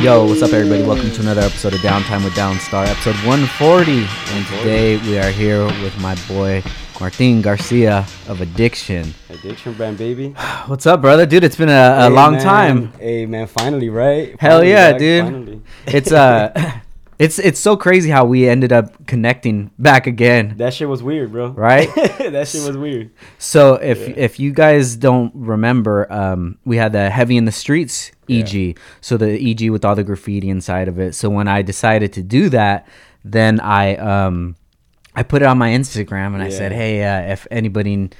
Yo, what's up, everybody? Welcome to another episode of Downtime with Downstar, episode 140. And today we are here with my boy Martin Garcia of Addiction. Addiction brand, baby. What's up, brother? Dude, it's been a, a Hey, long man. time. Hey, man, finally, right? Hell Finally yeah, back, dude. finally. It's uh, it's it's so crazy how we ended up connecting back again, That shit was weird, bro. right? that shit was weird. So if if you guys don't remember, um, we had the heavy in the streets EG. So the EG with all the graffiti inside of it. So when I decided to do that, then I um I put it on my Instagram and I said, "Hey, uh, if anybody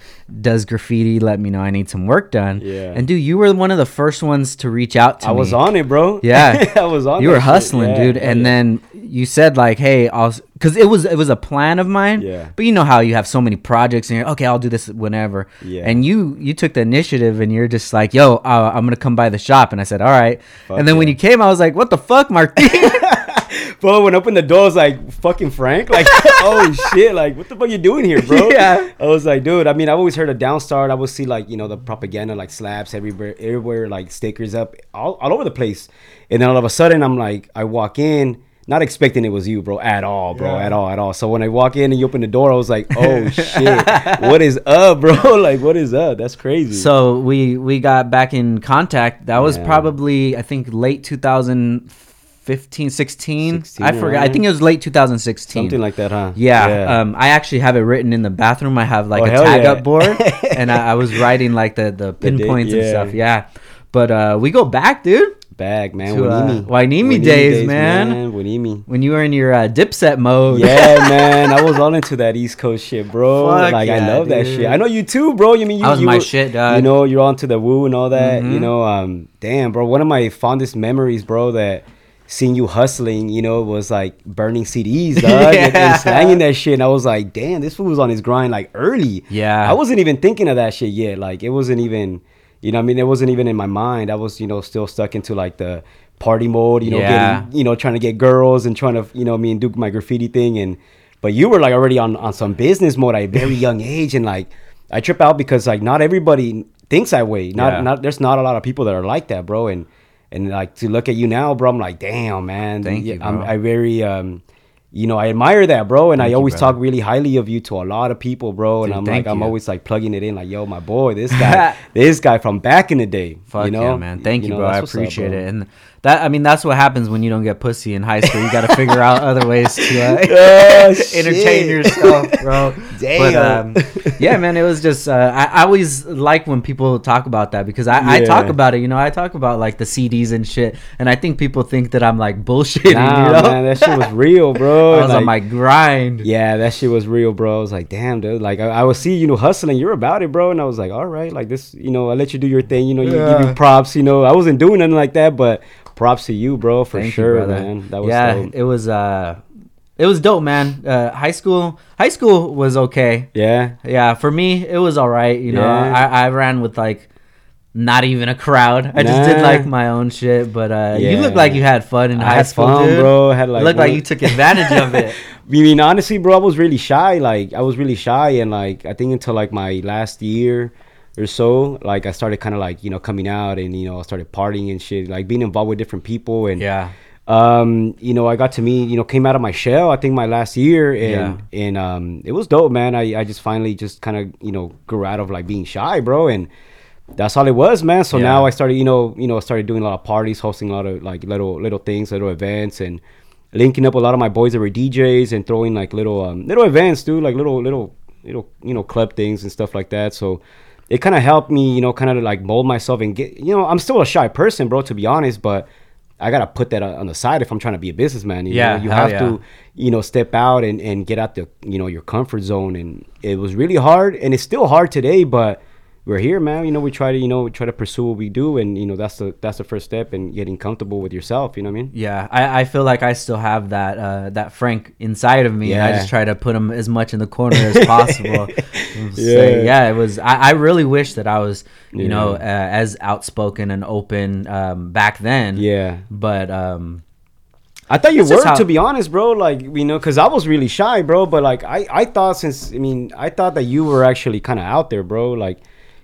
does graffiti, let me know. I need some work done." Yeah. And dude, you were one of the first ones to reach out to I me. was on it, bro. Yeah. I was on. You were hustling, Yeah, dude, hell and yeah. then you said like, "Hey, I'll," because it was it was a plan of mine. Yeah. But you know how you have so many projects, and you're okay. I'll do this whenever. Yeah. And you you took the initiative, and you're just like, "Yo, uh, I'm gonna come by the shop," and I said, "All right." Fuck and then when you came, I was like, "What the fuck, Martin?" bro, when I opened the door, I was like, "Fucking Frank!" Like, oh shit! Like, what the fuck you doing here, bro? Yeah. I was like, dude. I mean, I've always heard of Downstar. I would see like, you know, the propaganda, like slaps everywhere, everywhere, like stickers up, all, all over the place. And then all of a sudden, I'm like, I walk in. Not expecting it was you, bro, at all, bro, Yeah. at all, at all. So when I walk in and you open the door, I was like, "Oh shit, what is up, bro? like, what is up? That's crazy." so we we got back in contact. That was Yeah. probably I think late 2015, 16. 16, I forgot. I think it was late 2016. something like that, huh? Yeah, Um, I actually have it written in the bathroom. I have like Oh, a tag yeah. up board, and I, I was writing like the the pinpoints and stuff. Yeah, but uh, we go back, dude. Bag, man. To, uh, Hueneme. Hueneme days, man. Hueneme. When you were in your uh, Dipset mode. Yeah, man. I was all into that East Coast shit, bro. Fuck like I yeah, love that shit. I know you too, bro. You mean you, That was you my were- shit, dog. You know, you're onto the woo and all that. You Mhm. know, um, damn, bro. One of my fondest memories, bro, that seeing you hustling, you know, was like burning CDs, dog, and, Yeah. and slanging that shit. And I was like, damn, this fool was on his grind like early. Yeah. I wasn't even thinking of that shit yet. Like it wasn't even, you know, I mean, it wasn't even in my mind. I was, you know, still stuck into like the party mode, you know, Yeah. getting, you know, trying to get girls and trying to, you know, I mean, do my graffiti thing. And but you were like already on on some business mode at a very young age, and like I trip out because like not everybody thinks that way. Not Yeah. not there's not a lot of people that are like that, bro. And and like to look at you now, bro, I'm like, damn, man. Thank you, bro. I'm. I very um. You know, I admire that, bro, and Thank I always brother. talk really highly of you to a lot of people, bro. And I'm like, I'm always like plugging it in, like, yo, my boy, this guy, this guy from back in the day. Fuck you know? yeah, man. Thank you, know, bro. I what's up, appreciate bro. it. And that, I mean, that's what happens when you don't get pussy in high school. You got to figure out other ways to uh, Oh, entertain yourself, bro. But Damn. um, yeah, man, it was just uh, I, I always like when people talk about that because I, I talk about it. You know, I talk about like the CDs and shit, and I think people think that I'm like bullshitting. Nah, you know, man, that shit was real, bro. I was on Like, my grind. Yeah, that shit was real, bro. I was like, damn, dude. Like, I, I was see you know hustling. You're about it, bro. And I was like, all right, like this, you know, I let you do your thing. You know, you give Yeah. you props. You know, I wasn't doing nothing like that, but props to you, bro, for Thank you, sure, brother. man. That was yeah, dope. it was uh, it was dope, man. Uh, high school, high school was okay. yeah, Yeah, for me, it was all right. You know, Yeah. I, I ran with like not even a crowd. I just did like my own shit. But uh, you Yeah. look like you had fun in I high school, fun, dude. bro. I had like you look like you took advantage of it. I mean, honestly, bro, I was really shy. Like, I was really shy, and like, I think until like my last year or so, like, I started kind of like, you know, coming out and you know, I started partying and shit, like being involved with different people, and Yeah, um, you know, I got to meet, you know, came out of my shell. I think my last year, and and um, it was dope, man. I I just finally just kind of you know grew out of like being shy, bro, and that's all it was, man. So Yeah. now I started, you know, you know, started doing a lot of parties, hosting a lot of like little little things, little events, and linking up a lot of my boys that were DJs and throwing like little um little events, dude, like little little little you know club things and stuff like that. So it kind of helped me, you know, kind of like mold myself and get, you know, I'm still a shy person, bro, to be honest, but I gotta put that on the side if I'm trying to be a businessman. You Yeah, know? you have yeah. to, you know, step out and, and get out the, you know, your comfort zone. And it was really hard, and it's still hard today. But we're here, man. You know, we try to, you know, we try to pursue what we do, and you know, that's the that's the first step in getting comfortable with yourself. You know what I mean? yeah. I, I feel like I still have that uh, that Frank inside of me. and I just try to put him as much in the corner as possible. Yeah. yeah, yeah. It was. I, I really wish that I was, you know, uh, as outspoken and open um, back then. Yeah. But um, I thought you were, how- to be honest, bro. Like, you know, because I was really shy, bro. But like, I, I thought since, I mean, I thought that you were actually kind of out there, bro. Like,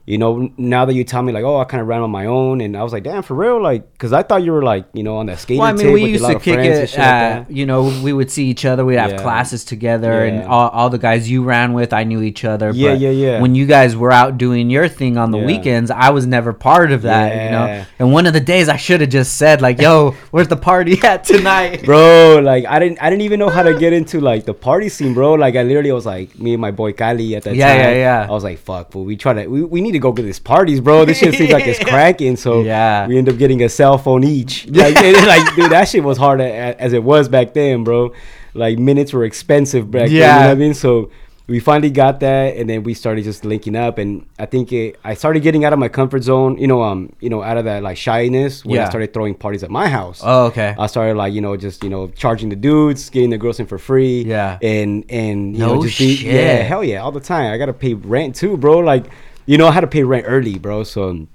you know, now that you tell me like, oh, I kind of ran on my own, and I was like, damn, for real, like, because I thought you were like, you know, on that skater Well, I mean, we used to kick it. shit like you know, we would see each other. We'd have Yeah. classes together, and all, all the guys you ran with, I knew each other. Yeah, but yeah, yeah. When you guys were out doing your thing on the Yeah. weekends, I was never part of that. You know, and one of the days I should have just said like, "Yo, where's the party at tonight?" bro like i didn't i didn't even know how to get into like the party scene bro like i literally was like me and my boy kali at that Yeah, time yeah, yeah. i was like fuck but we try to we, we need to go to these parties bro this shit seems like it's cracking so Yeah. we end up getting a cell phone each like, like dude that shit was hard as it was back then bro like minutes were expensive back then you know what i mean so we finally got that and then we started just linking up and i think it, i started getting out of my comfort zone you know um you know out of that like shyness when i started throwing parties at my house Oh, okay. I started like you know just you know charging the dudes, getting the girls in for free. Yeah. and and you No know just be, shit. yeah, hell yeah, all the time. I gotta pay rent too, bro. Like you know I had to pay rent early, bro. So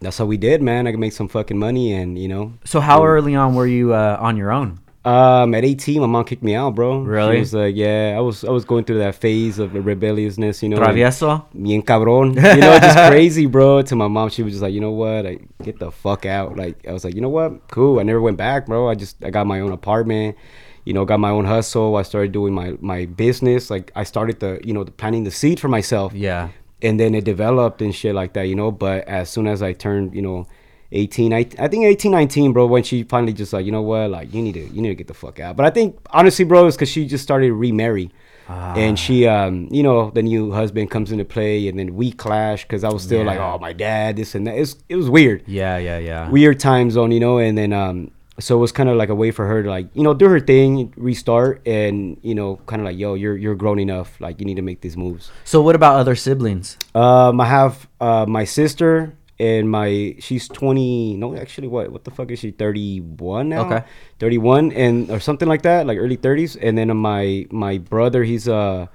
that's how we did, man. I could make some fucking money, and you know. so how early on were you uh, on your own? Um, at 18, my mom kicked me out, bro. Really? She was like, yeah, I was I was going through that phase of rebelliousness, you know. Travieso. bien cabrón. You know, just crazy, bro. To my mom, she was just like, you know what, like, get the fuck out. Like, I was like, you know what, cool. I never went back, bro. I just I got my own apartment. You know, got my own hustle. I started doing my my business. Like, I started the you know the planting the seed for myself, Yeah. And then it developed and shit like that. You know, but as soon as I turned, you know. 18 I, I think 18 19 bro when she finally just like you know what like you need to you need to get the fuck out but i think honestly bro it's because she just started to remarry Ah. and she um you know the new husband comes into play and then we clash because i was still like oh my dad this and that it's, it was weird Yeah, yeah, yeah. weird time zone you know and then um so it was kind of like a way for her to like you know do her thing restart and you know kind of like yo you're you're grown enough like you need to make these moves so what about other siblings? um i have uh my sister and my she's 20 no actually what what the fuck is she 31 now Okay. 31 and or something like that like early 30s and then my my brother he's uh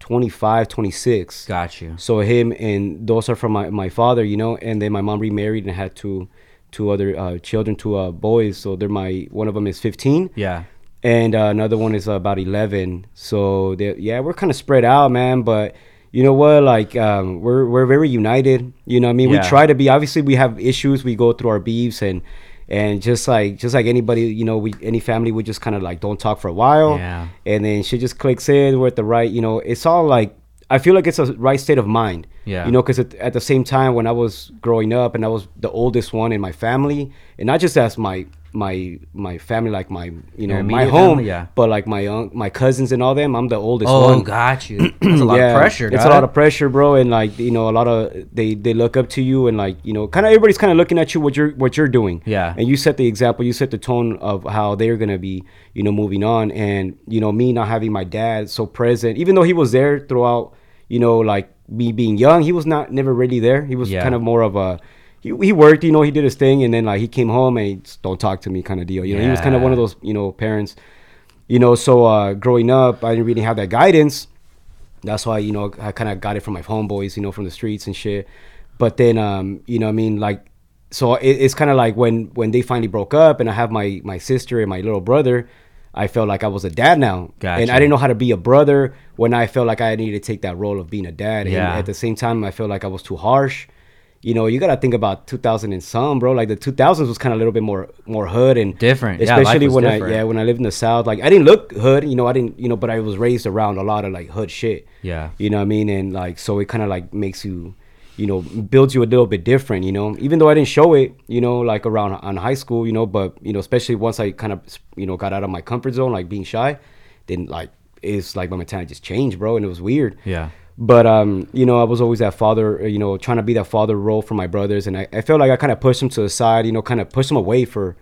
25 26 Got you. so him and those are from my, my father you know and then my mom remarried and had two two other uh, children two uh, boys so they're my one of them is 15 Yeah. and uh, another one is about 11 so yeah we're kind of spread out man but you know what like um, we're we're very united you know i mean Yeah. we try to be obviously we have issues we go through our beefs and and just like just like anybody you know we any family we just kind of like don't talk for a while Yeah. and then she just clicks in we're at the right you know it's all like i feel like it's a right state of mind Yeah. you know because at, at the same time when i was growing up and i was the oldest one in my family and not just as my my my family like my you know my home family, yeah. but like my un- my cousins and all them i'm the oldest Oh, one got you. That's a lot of pressure. it's a lot of pressure, bro, and like you know, a lot of they they look up to you, and like you know, kind of everybody's kind of looking at you what you're what you're doing. Yeah. And you set the example, you set the tone of how they're gonna be, you know, moving on, and you know, me not having my dad so present, even though he was there throughout, you know, like me being young, he was not never really there. He was Yeah. kind of more of a. He, he worked, you know, he did his thing, and then like he came home and he don't talk to me kind of deal. You know, he was kind of one of those, you know, parents you know so uh growing up i didn't really have that guidance that's why you know i kind of got it from my homeboys you know from the streets and shit but then um you know i mean like so it, it's kind of like when when they finally broke up and i have my my sister and my little brother i felt like i was a dad now and i didn't know how to be a brother when i felt like i needed to take that role of being a dad Yeah. and at the same time i felt like i was too harsh you know, you gotta think about 2000 and some, bro. Like the 2000s was kind of a little bit more more hood and Different. Especially was when different. I yeah when I lived in the South. Like I didn't look hood, you know. I didn't, you know, but I was raised around a lot of like hood shit. Yeah. You know what I mean? And like so, it kind of like makes you, you know, builds you a little bit different. You know, even though I didn't show it, you know, like around on high school, you know, but you know, especially once I kind of you know got out of my comfort zone, like being shy, then like it's like my mentality just changed, bro, and it was weird Yeah. but um you know i was always that father you know trying to be that father role for my brothers and i, I felt like i kind of pushed them to the side you know kind of pushed them away for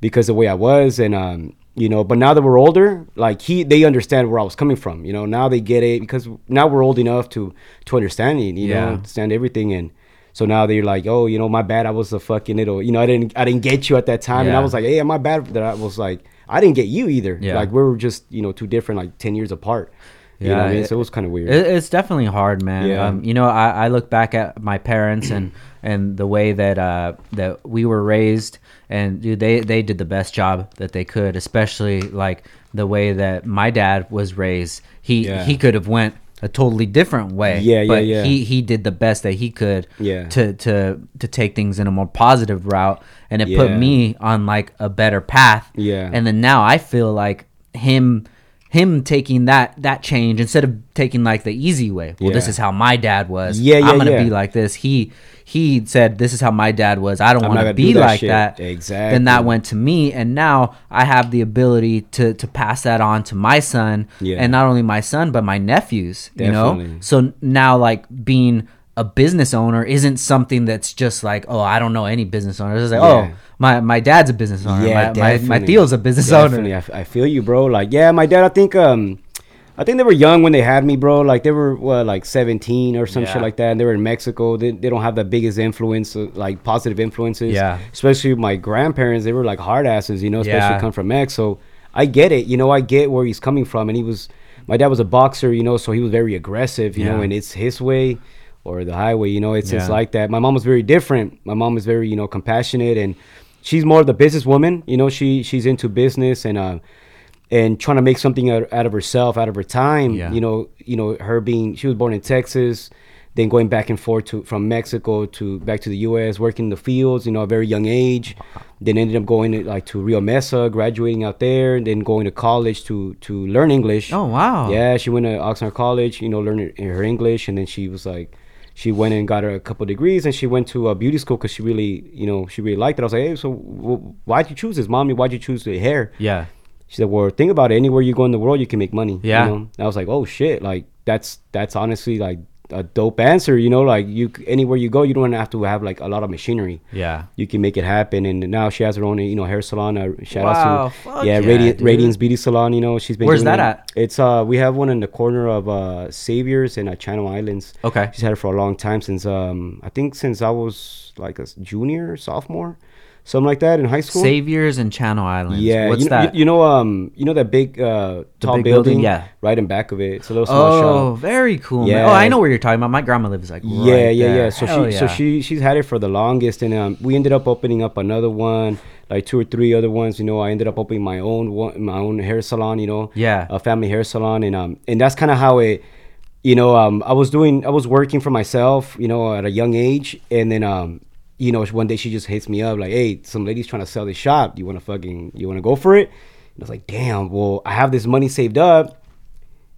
because the way i was and um you know but now that we're older like he they understand where i was coming from you know now they get it because now we're old enough to to understand it you Yeah. know understand everything and so now they're like oh you know my bad i was a fucking little you know i didn't i didn't get you at that time and i was like hey my bad that i was like i didn't get you either Yeah. like we were just you know two different like 10 years apart you know I Yeah, mean? it- so it was kind of weird It, it's definitely hard, man. Yeah. Um, you know, I, I look back at my parents and and the way that uh, that we were raised, and dude, they they did the best job that they could, especially like the way that my dad was raised. He Yeah. he could have went a totally different way. Yeah, yeah, but yeah. He he did the best that he could. Yeah. To to to take things in a more positive route, and it put me on like a better path. Yeah. And then now I feel like him him taking that that change instead of taking like the easy way. Well, this is how my dad was. Yeah, yeah, I'm gonna yeah. be like this. He he said this is how my dad was. I don't want to be that like shit. that. Exactly. Then that went to me, and now I have the ability to to pass that on to my son, Yeah. and not only my son but my nephews. You know, Definitely. so now like being a business owner isn't something that's just like oh I don't know any business owners. It's like oh, Yeah. oh my my dad's a business owner. Yeah, my, my my. Theo's a business Definitely. owner. I, f- I feel you, bro. Like, yeah, my dad. I think um, I think they were young when they had me, bro. Like they were what, like seventeen or some Yeah. shit like that. And they were in Mexico. They, they don't have the biggest influence, uh, like positive influences. Yeah. Especially my grandparents, they were like hard asses, you know. Especially Yeah. come from Mex. So I get it. You know, I get where he's coming from. And he was, my dad was a boxer, you know, so he was very aggressive, you know. And it's his way or the highway, you know. It's it's Yeah. like that. My mom was very different. My mom was very, you know, compassionate and she's more of the businesswoman. You know, she she's into business and uh and trying to make something out, out of herself, out of her time. Yeah. You know, you know, her being she was born in Texas, then going back and forth to from Mexico to back to the U.S., working in the fields. You know, a very young age. Then ended up going to, like to Rio Mesa, graduating out there, and then going to college to to learn English. Oh wow. Yeah, she went to Oxnard College, you know, learning her English, and then she was like, she went and got her a couple degrees, and she went to a beauty school because she really, you know, she really liked it. I was like, hey, so w- why'd you choose this, mommy? Why'd you choose the hair? Yeah. She said, well, think about it. Anywhere you go in the world, you can make money. Yeah. You know? And I was like, oh shit, like that's that's honestly like a dope answer. You know, like you anywhere you go, you don't have to have like a lot of machinery Yeah. you can make it happen. And now she has her own, you know, hair salon. Uh, shout Wow, out to yeah, yeah, Radiant dude. Radiance Beauty Salon. You know, she's been. Where's that it. It's uh, we have one in the corner of uh, Saviers and uh, Channel Islands. Okay. She's had it for a long time since um, I think since I was like a junior, sophomore, something like that in high school. Saviers and Channel Islands. Yeah, What's you know, that? You, you know, um, you know that big uh, tall big building, building? Yeah. right in back of it. It's a little small oh, shop. very cool. man. Yeah. Oh, I know where you're talking about. My grandma lives like yeah right yeah there. yeah so Hell she so she she's had it for the longest and um, we ended up opening up another one like two or three other ones you know i ended up opening my own one my own hair salon you know Yeah. a family hair salon and um and that's kind of how it you know um i was doing i was working for myself you know at a young age and then um you know one day she just hits me up like hey some lady's trying to sell this shop. You want to fucking you want to go for it? And i was like damn well i have this money saved up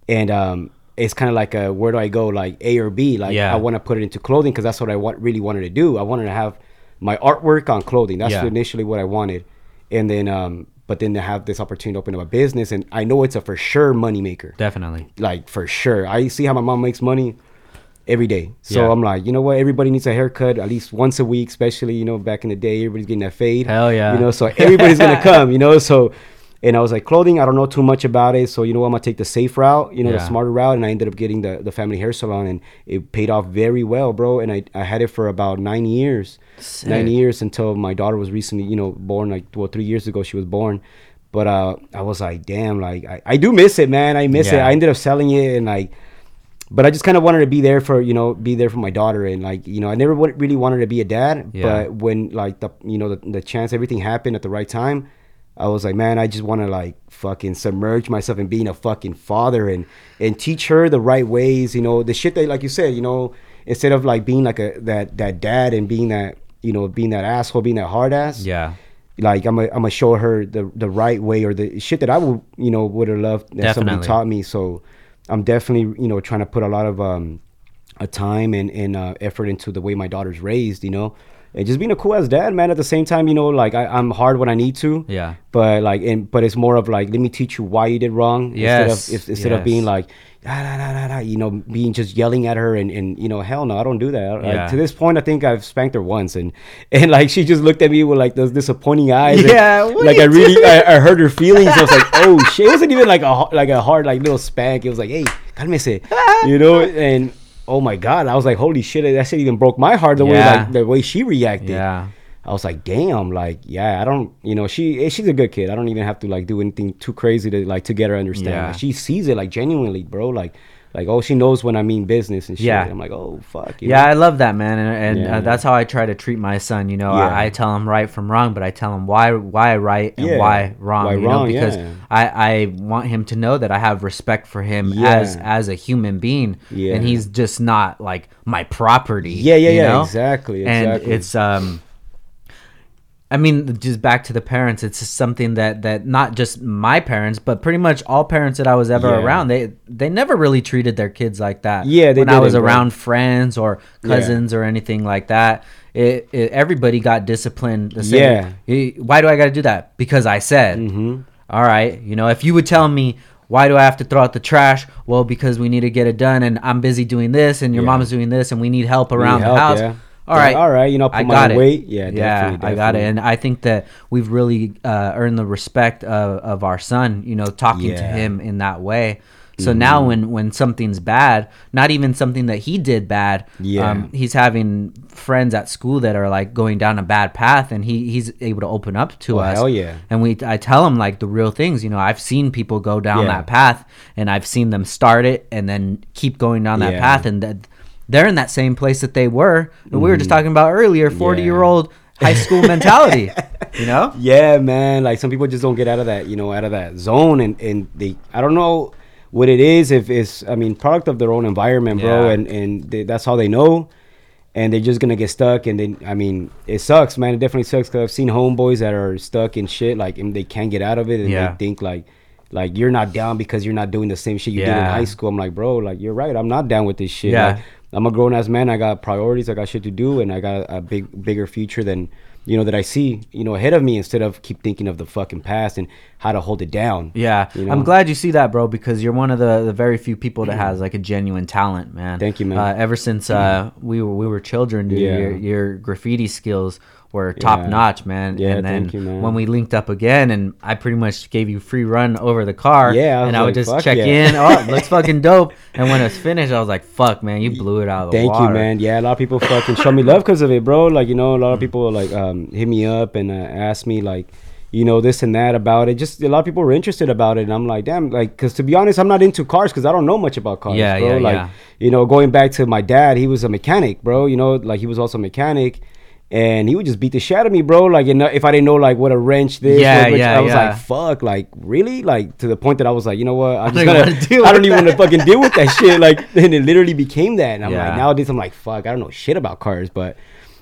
and um it's kind of like a where do I go like A or B? Like Yeah. I want to put it into clothing because that's what I want really wanted to do. I wanted to have my artwork on clothing. That's Yeah. initially what I wanted. And then um but then to have this opportunity to open up a business and I know it's a for sure money maker. Definitely. like for sure. I see how my mom makes money every day. So Yeah. I'm like you know what? Everybody needs a haircut at least once a week especially you know back in the day everybody's getting that fade Hell yeah. you know so everybody's gonna come you know so and I was like clothing I don't know too much about it so you know what, I'm gonna take the safe route you know the smarter route and I ended up getting the the family hair salon and it paid off very well bro and I, I had it for about nine years. Nine years until my daughter was recently you know born like well three years ago she was born but uh I was like damn like I, I do miss it man I miss it. I ended up selling it and like but I just kind of wanted to be there for you know be there for my daughter and like you know I never really wanted to be a dad Yeah. but when like the you know the, the chance everything happened at the right time I was like man I just want to like fucking submerge myself in being a fucking father and and teach her the right ways you know the shit that like you said you know instead of like being like a that that dad and being that you know being that asshole being that hard ass Yeah. like I'm gonna I'm show her the the right way or the shit that I would you know would have loved that somebody taught me. So I'm definitely you know trying to put a lot of um a time and and uh, effort into the way my daughter's raised. You know, and just being a cool ass dad, man. At the same time, you know, like I, I'm hard when I need to. Yeah. But like, and but it's more of like, let me teach you why you did wrong. Yes, Instead of if, instead of being like. Da, da, da, da, da, you know, being just yelling at her and, and you know, hell no, I don't do that. Like, Yeah. to this point, I think I've spanked her once, and and like she just looked at me with like those disappointing eyes. and, Yeah, what like I really, I, I heard her feelings. I was like, oh shit. It wasn't even like a like a hard like little spank. It was like, hey, cálmese, you know. And oh my god, I was like, holy shit, that shit even broke my heart the way like the way she reacted. Yeah. I was like, damn, like, yeah, I don't, you know, she eh, she's a good kid. I don't even have to like do anything too crazy to like to get her understand. Yeah. Like, she sees it like genuinely, bro. Like, like oh she knows when I mean business and shit. Yeah. I'm like oh fuck. you Yeah, know? I love that, man, and, and Yeah. uh, that's how I try to treat my son. You know, Yeah. I, I tell him right from wrong, but I tell him why why right and Yeah. why wrong. Why you wrong, know, because. I I want him to know that I have respect for him as as a human being, Yeah. and he's just not like my property. Yeah, yeah, yeah, know? exactly, And exactly. it's um. I mean, just back to the parents. It's just something that that not just my parents, but pretty much all parents that I was ever Yeah. around. They they never really treated their kids like that. Yeah, they when I was around friends or Yeah. cousins or anything like that. It, it everybody got disciplined the same. Yeah. Why do I got to do that? Because I said. Mhm. All right. You know, if you would tell me why do I have to throw out the trash? Well, because we need to get it done, and I'm busy doing this, and your Yeah. mom's doing this, and we need help We need around the help, house. All right, all right, you know, put I my got it. weight. Yeah, yeah, definitely, I got it, and I think that we've really uh, earned the respect of, of our son. You know, talking to Yeah. Mm-hmm. him in that way. So now, when when something's bad, not even something that he did bad, Yeah. um, he's having friends at school that are like going down a bad path, and he he's able to open up to Well, us. hell yeah. And we, I tell him like the real things. You know, I've seen people go down Yeah. that path, and I've seen them start it and then keep going down that Yeah. path, and that they're in that same place that they were. We were just talking about earlier, forty Mm-hmm. Yeah. year old high school mentality. You know? Yeah, man. Like some people just don't get out of that, you know, out of that zone, and and they, I don't know what it is. If it's, I mean, product of their own environment, bro, Yeah. and and they, that's how they know, and they're just gonna get stuck. And then, I mean, it sucks, man. It definitely sucks because I've seen homeboys that are stuck in shit, like, and they can't get out of it, and Yeah. they think like. Like you're not down because you're not doing the same shit you did in high school. I'm like, bro, like you're right. I'm not down with this shit. Yeah. Like, I'm a grown ass man. I got priorities. I got shit to do, and I got a big, bigger future than you know that I see, you know, ahead of me. Instead of keep thinking of the fucking past and how to hold it down. Yeah, You know? I'm glad you see that, bro, because you're one of the, the very few people that has like a genuine talent, man. Thank you, man. Uh, ever since uh, we were we were children, dude, Yeah. your, your graffiti skills were top Yeah. notch, man. Yeah, and then thank you, man. when we linked up again, and I pretty much gave you free run over the car, Yeah, I was and I would just check yeah. in. Oh, it looks fucking dope. And when it's finished, I was like, fuck, man, you blew it out of the Thank water. you, man. Yeah, a lot of people fucking show me love because of it, bro. Like you know, a lot of people like um, hit me up and uh, ask me like, you know, this and that about it. Just a lot of people were interested about it, and I'm like, damn, like, because to be honest, I'm not into cars because I don't know much about cars, Yeah, bro. yeah, like, yeah. you know, going back to my dad, he was a mechanic, bro. You know, like he was also a mechanic. And he would just beat the shit out of me, bro. Like, you know, if I didn't know like what a wrench this, Yeah, wrench- yeah, I was yeah. like, fuck, like really, like to the point that I was like, you know what, I'm just gonna, deal I don't even want to fucking deal with that shit. Like, and it literally became that. And I'm Yeah. like, nowadays I'm like, fuck, I don't know shit about cars, but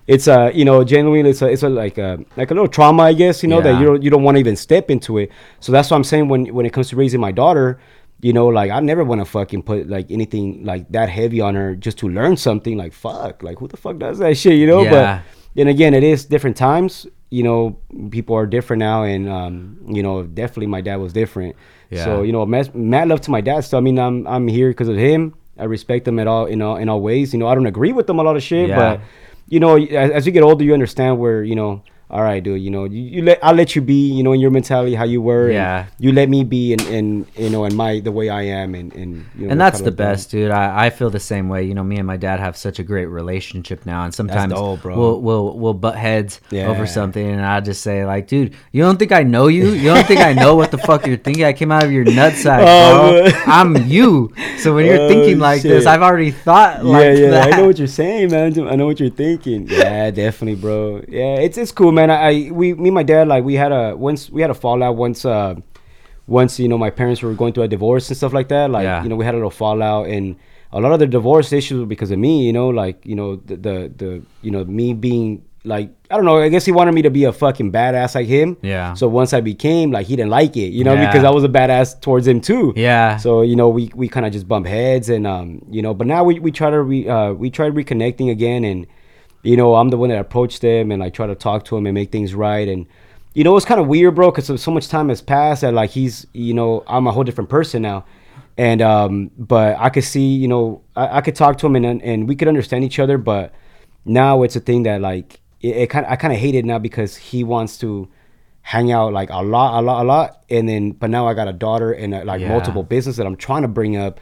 it's uh, you know, genuinely it's a, it's a like a like a little trauma, I guess, you know, that you don't you don't want to even step into it. So that's what I'm saying when when it comes to raising my daughter. You know, like I never want to fucking put like anything like that heavy on her just to learn something. Like fuck, like who the fuck does that shit? You know, Yeah. but then again, it is different times. You know, people are different now, and um, you know, definitely my dad was different. Yeah. So you know, mad, mad love to my dad. So I mean, I'm I'm here because of him. I respect him at all in all in all ways. You know, I don't agree with them a lot of shit, Yeah. but you know, as, as you get older, you understand where you know. All right, dude. You know, you, you let I'll let you be. You know, in your mentality, how you were. and Yeah. You let me be, and and you know, in my the way I am, and and you know, and that's the best, dude. I, I feel the same way. You know, me and my dad have such a great relationship now, and sometimes dope, bro. we'll we'll we'll butt heads Yeah. over something, and I just say like, dude, you don't think I know you? You don't think I know what the fuck you're thinking? I came out of your nutsack, Oh, bro. I'm you. So when you're Oh, thinking like this. I've already thought yeah, like yeah. that. I know what you're saying, man. I know what you're thinking. Yeah, definitely, bro. Yeah, it's it's cool, man. I, I we me and my dad like we had a once we had a fallout once uh once you know my parents were going through a divorce and stuff like that. Like Yeah. you know we had a little fallout and a lot of the divorce issues were because of me. You know, like you know the the, the you know me being like I don't know. I guess he wanted me to be a fucking badass like him. Yeah. So once I became like he didn't like it, you know, Yeah. because I was a badass towards him too. Yeah. So you know, we we kind of just bump heads, and um, you know, but now we we try to re uh we tried reconnecting again, and you know, I'm the one that approached him, and I try to talk to him and make things right, and you know, it's kind of weird, bro, because so much time has passed that like he's, you know, I'm a whole different person now, and um, but I could see, you know, I, I could talk to him and and we could understand each other, but now it's a thing that like it, it kind I kind of hate it now because he wants to hang out like a lot, a lot, a lot, and then but now I got a daughter and uh, like Yeah. multiple business that I'm trying to bring up,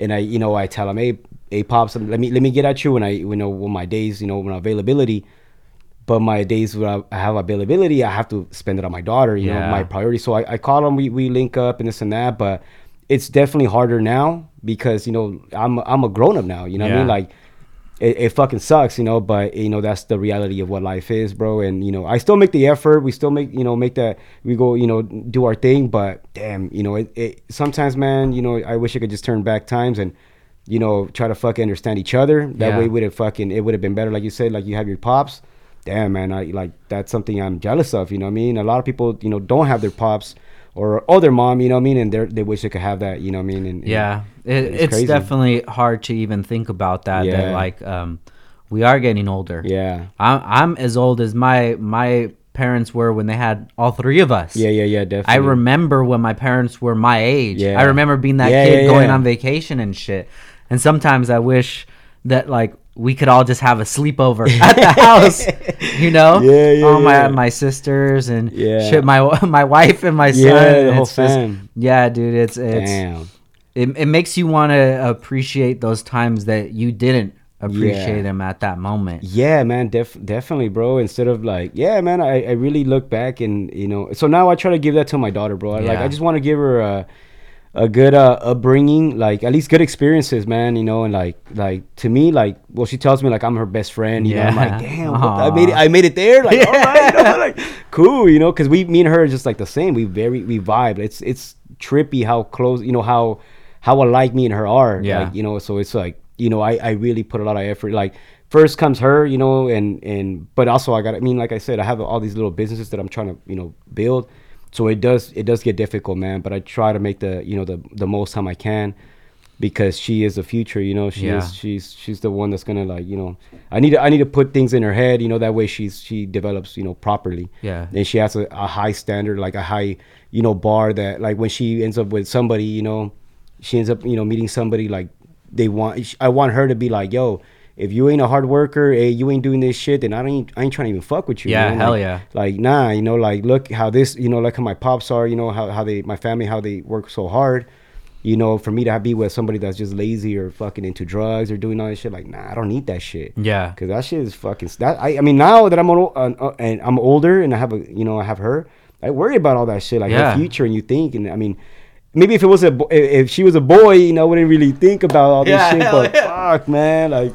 and I you know I tell him hey hey pops let me let me get at you when I you know when my days you know when availability, but my days when I have availability I have to spend it on my daughter you know my priority so I, I call him we we link up and this and that but it's definitely harder now because you know I'm I'm a grown up now. You know what I mean? Like it, it fucking sucks, you know, but you know that's the reality of what life is, bro. And you know, I still make the effort. We still make you know make that we go you know do our thing. But damn, you know, it, it sometimes, man, you know, I wish I could just turn back times and you know try to fucking understand each other. That Yeah. way, would have fucking it would have been better. Like you said, like you have your pops. Damn, man, I like that's something I'm jealous of. You know what I mean? A lot of people, you know, don't have their pops or or their mom. You know what I mean? And they they wish they could have that. You know what I mean? And, Yeah, it, it's it's, crazy. definitely hard to even think about that. Yeah. That like um, we are getting older. yeah, I'm I'm as old as my my parents were when they had all three of us. yeah, yeah, yeah. Definitely. I remember when my parents were my age. Yeah. I remember being that Yeah, kid yeah, going on vacation and shit. And sometimes I wish that like we could all just have a sleepover at the house, you know? Yeah, yeah, All my yeah. my sisters and Yeah. shit, my my wife and my son. Yeah, the whole it's just- fam. yeah, dude, it's it's Damn. it, it makes you want to appreciate those times that you didn't appreciate Yeah. them at that moment. Yeah, man, def- definitely, bro. Instead of like, yeah, man, I, I really look back and you know, so now I try to give that to my daughter, bro. I, Like, I just want to give her a, a good uh, upbringing, like at least good experiences, man. You know, and like, like to me, like, well, she tells me like I'm her best friend. You know, I'm Yeah. like, damn, the- I made it. I made it there. Like, all right, you know, like, cool. You know, because we, me and her are just like the same. We very, we vibe. It's, it's trippy how close. You know how, how alike me and her are. Yeah. Like, you know, so it's like, you know, I, I really put a lot of effort. Like first comes her, you know, and and but also I got I mean, like I said, I have all these little businesses that I'm trying to, you know, build. So it does it does get difficult, man. But I try to make the you know the the most time I can because she is the future, you know. She Yeah. is she's she's the one that's gonna like, you know I need to I need to put things in her head, you know, that way she's she develops, you know, properly. Yeah. And she has a, a high standard, like a high, you know, bar that like when she ends up with somebody, you know, she ends up, you know, meeting somebody like they want. I want her to be like, yo, if you ain't a hard worker, hey, you ain't doing this shit, then I ain't, I ain't trying to even fuck with you. Yeah, man. hell Like- yeah. Like, nah, you know, like look how this, you know, like how my pops are, you know, how how they, my family, how they work so hard. You know, for me to be with somebody that's just lazy or fucking into drugs or doing all this shit, like, nah, I don't need that shit. Yeah. Cause that shit is fucking. That I, I mean, now that I'm ol- uh, uh, and I'm older and I have a, you know, I have her. I worry about all that shit, like Yeah. her future, and you think, and I mean, maybe if it was a, bo- if if she was a boy, you know, I wouldn't really think about all this Yeah, shit. But yeah. fuck, man, like,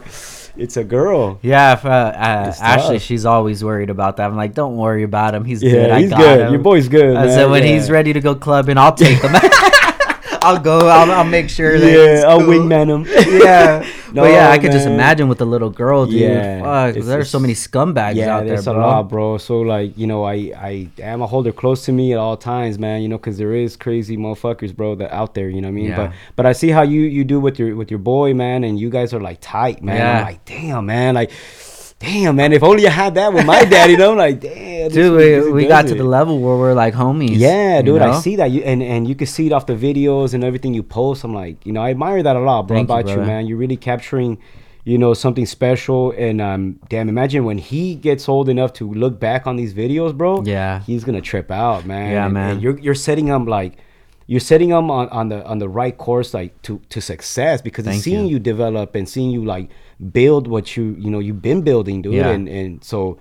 it's a girl. Yeah, if, uh, uh, Ashley, tough. she's always worried about that. I'm like, don't worry about him. He's Yeah, good. I he's got good. him. Your boy's good, said when Yeah. he's ready to go clubbing, I'll take him. I'll go. I'll, I'll make sure that. Yeah, I'll cool. wingman him. yeah, No, but yeah, I could just imagine with the little girl, dude. Yeah, Fuck, there's so many scumbags yeah, out there, there's a lot, bro. So like, you know, I I am a hold her close to me at all times, man. You know, because there is crazy motherfuckers, bro, that out there. You know what I mean? Yeah. But but I see how you you do with your with your boy, man, and you guys are like tight, man. Yeah. I'm like, damn, man, like. Damn man! If only I had that with my dad, you know. Like, damn, Dude, we, we got to the level where we're like homies. Yeah, you dude, know? I see that you and and you can see it off the videos and everything you post. I'm like, you know, I admire that a lot, bro. Thank about you, brother. man. You're really capturing, you know, something special. And um, damn, imagine when he gets old enough to look back on these videos, bro. Yeah. he's gonna trip out, man. Yeah, And- man. And you're you're setting him like. You're setting him on, on the on the right course, like to, to success, because Thank seeing you. you. develop and seeing you like build what you you know you've been building, dude. Yeah. And and so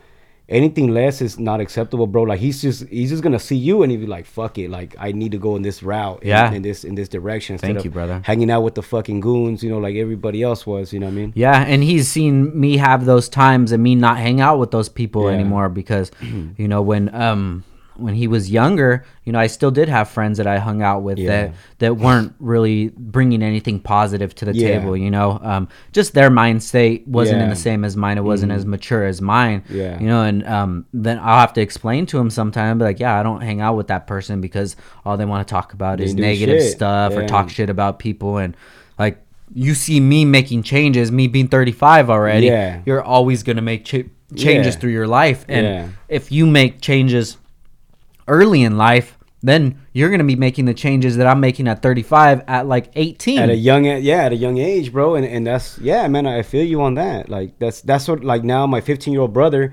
anything less is not acceptable, bro. Like he's just he's just gonna see you and he'd be like, "Fuck it, like I need to go in this route, in- Yeah. in, this in this direction." Thank you, brother. Hanging out with the fucking goons, you know, like everybody else was. You know what I mean? Yeah, and he's seen me have those times and me not hang out with those people Yeah. anymore because, you know, when um when he was younger, you know, I still did have friends that I hung out with Yeah. that that weren't really bringing anything positive to the Yeah. table. You know, um, just their mind state wasn't in the same as mine. It wasn't as mature as mine. Yeah. you know, and um, then I'll have to explain to him sometime, be like, yeah, I don't hang out with that person because all they want to talk about They is negative shit. stuff or talk shit about people and like. You see me making changes, me being 35 already. Yeah. You're always going to make ch- changes Yeah. through your life. And Yeah. if you make changes early in life, then you're going to be making the changes that I'm making at 35 at like 18. At a young, yeah, at a young age, bro, and and that's yeah, man. I feel you on that. Like that's that's what like now my 15 year old brother,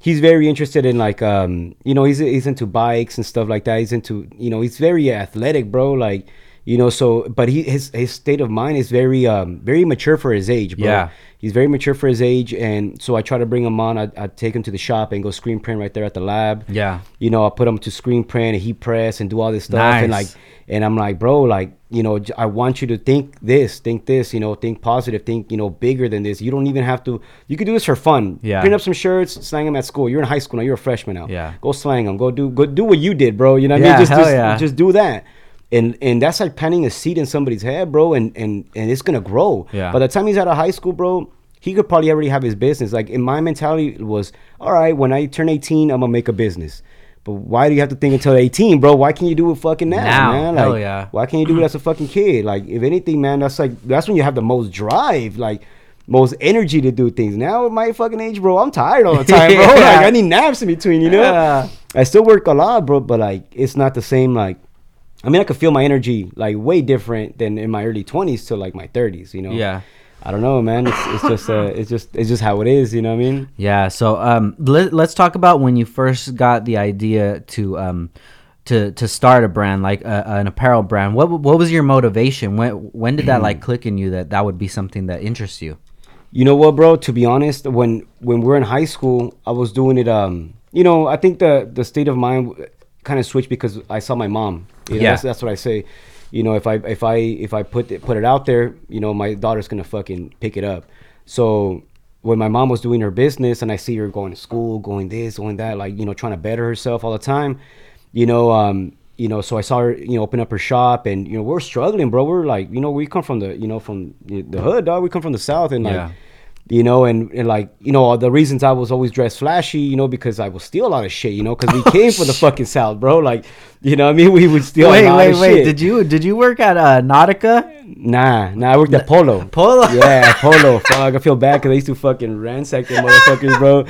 he's very interested in like um you know he's he's into bikes and stuff like that. He's into you know he's very athletic, bro. Like You know, so but he his his state of mind is very um very mature for his age, bro. Yeah. He's very mature for his age, and so I try to bring him on. I I take him to the shop and go screen print right there at the lab. Yeah. You know, I put him to screen print and heat press and do all this stuff, nice. and like, and I'm like, bro, like, you know, i want you to think this, think this, you know, think positive, think, you know, bigger than this. You don't even have to. You could do this for fun. Yeah. Print up some shirts, slang them at school. You're in high school now. You're a freshman now. Yeah. Go slang them. Go do go do what you did, bro. You know what I Yeah, mean? Just hell just, yeah. just do that. And and that's like planting a seed in somebody's head, bro. And and and it's gonna grow. Yeah. By the time he's out of high school, bro. He could probably already have his business. Like in my mentality it was, all right, when I turn 18, I'm gonna make a business. But why do you have to think until 18, bro? Why can't you do it fucking now, Now, man? hell yeah. Why can't you do it as a fucking kid? Like, if anything, man, that's like that's when you have the most drive, like most energy to do things. Now at my fucking age, bro, I'm tired all the time, bro. Yeah. Like I need naps in between, you know. Yeah. I still work a lot, bro, but like it's not the same. Like, I mean, I could feel my energy like way different than in my early 20s to like my 30s, you know. Yeah. I don't know, man. It's, it's just uh, it's just it's just how it is, you know what I mean? Yeah. So um, let, let's talk about when you first got the idea to um, to to start a brand like uh, an apparel brand. What what was your motivation? When when did that like click in you that that would be something that interests you? You know what, bro? To be honest, when when we're in high school, I was doing it. Um, you know, I think the the state of mind kind of switched because I saw my mom. You know, Yeah. that's, that's what I say. You know, if I if I if I put it, put it out there, you know, my daughter's gonna fucking pick it up. So when my mom was doing her business and I see her going to school, going this, going that, like you know, trying to better herself all the time, you know, um, you know, so I saw her, you know, open up her shop, and you know, we're struggling, bro. We're like, you know, we come from the, you know, from the hood, dog. We come from the south, and like, Yeah. You know, and, and like, you know, the reasons I was always dressed flashy, you know, because I would steal a lot of shit, you know, because we came from the fucking south, bro. Like, you know, what I mean, we would steal. wait, a lot wait, of wait. shit. Did you did you work at uh, Nautica? Nah, nah, I worked at Polo. Polo? Yeah, Polo. Fuck, I feel bad because I used to fucking ransack them motherfuckers, bro.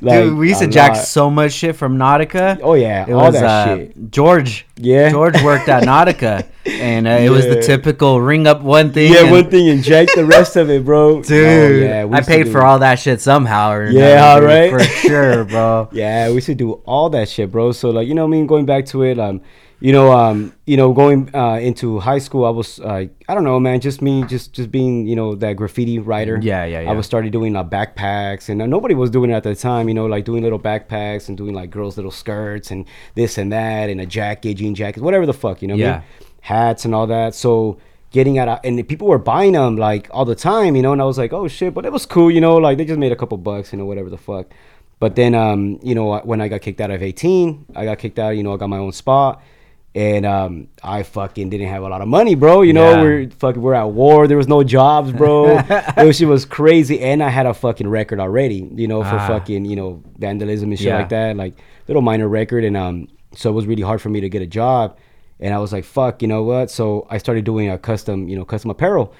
Dude, we used to jack lot. so much shit from Nautica. Oh, yeah, it all was that uh, shit. George. Yeah. George worked at Nautica, and uh, it was the typical ring up one thing. Yeah, and- one thing and jack the rest of it, bro. Dude, Oh, yeah, I paid for all that shit somehow. Or Yeah, another, dude. For sure, bro. Yeah, we used to do all that shit, bro. So like, you know, what I mean, going back to it, um, you know, um, you know, going uh, into high school, I was like, I don't know, man, just me, just just being, you know, that graffiti writer. Yeah, yeah, yeah. I was started doing uh, backpacks, and uh, nobody was doing it at the time, you know, like doing little backpacks and doing like girls' little skirts and this and that, and a jacket, jean jacket, whatever the fuck, you know, I Yeah. mean? hats and all that. So getting out, and people were buying them like all the time, you know, and I was like, oh shit, but it was cool, you know, like they just made a couple bucks, you know, whatever the fuck. But then, um, you know, when I got kicked out of 18, I got kicked out, you know, I got my own spot. And um, I fucking didn't have a lot of money, bro. You know, Yeah. we're fucking we're at war. There was no jobs, bro. it was, shit was crazy, and I had a fucking record already. You know, for Ah. fucking you know vandalism and shit Yeah. like that, like little minor record. And um, so it was really hard for me to get a job. And I was like, fuck, you know what? So I started doing a custom, you know, custom apparel,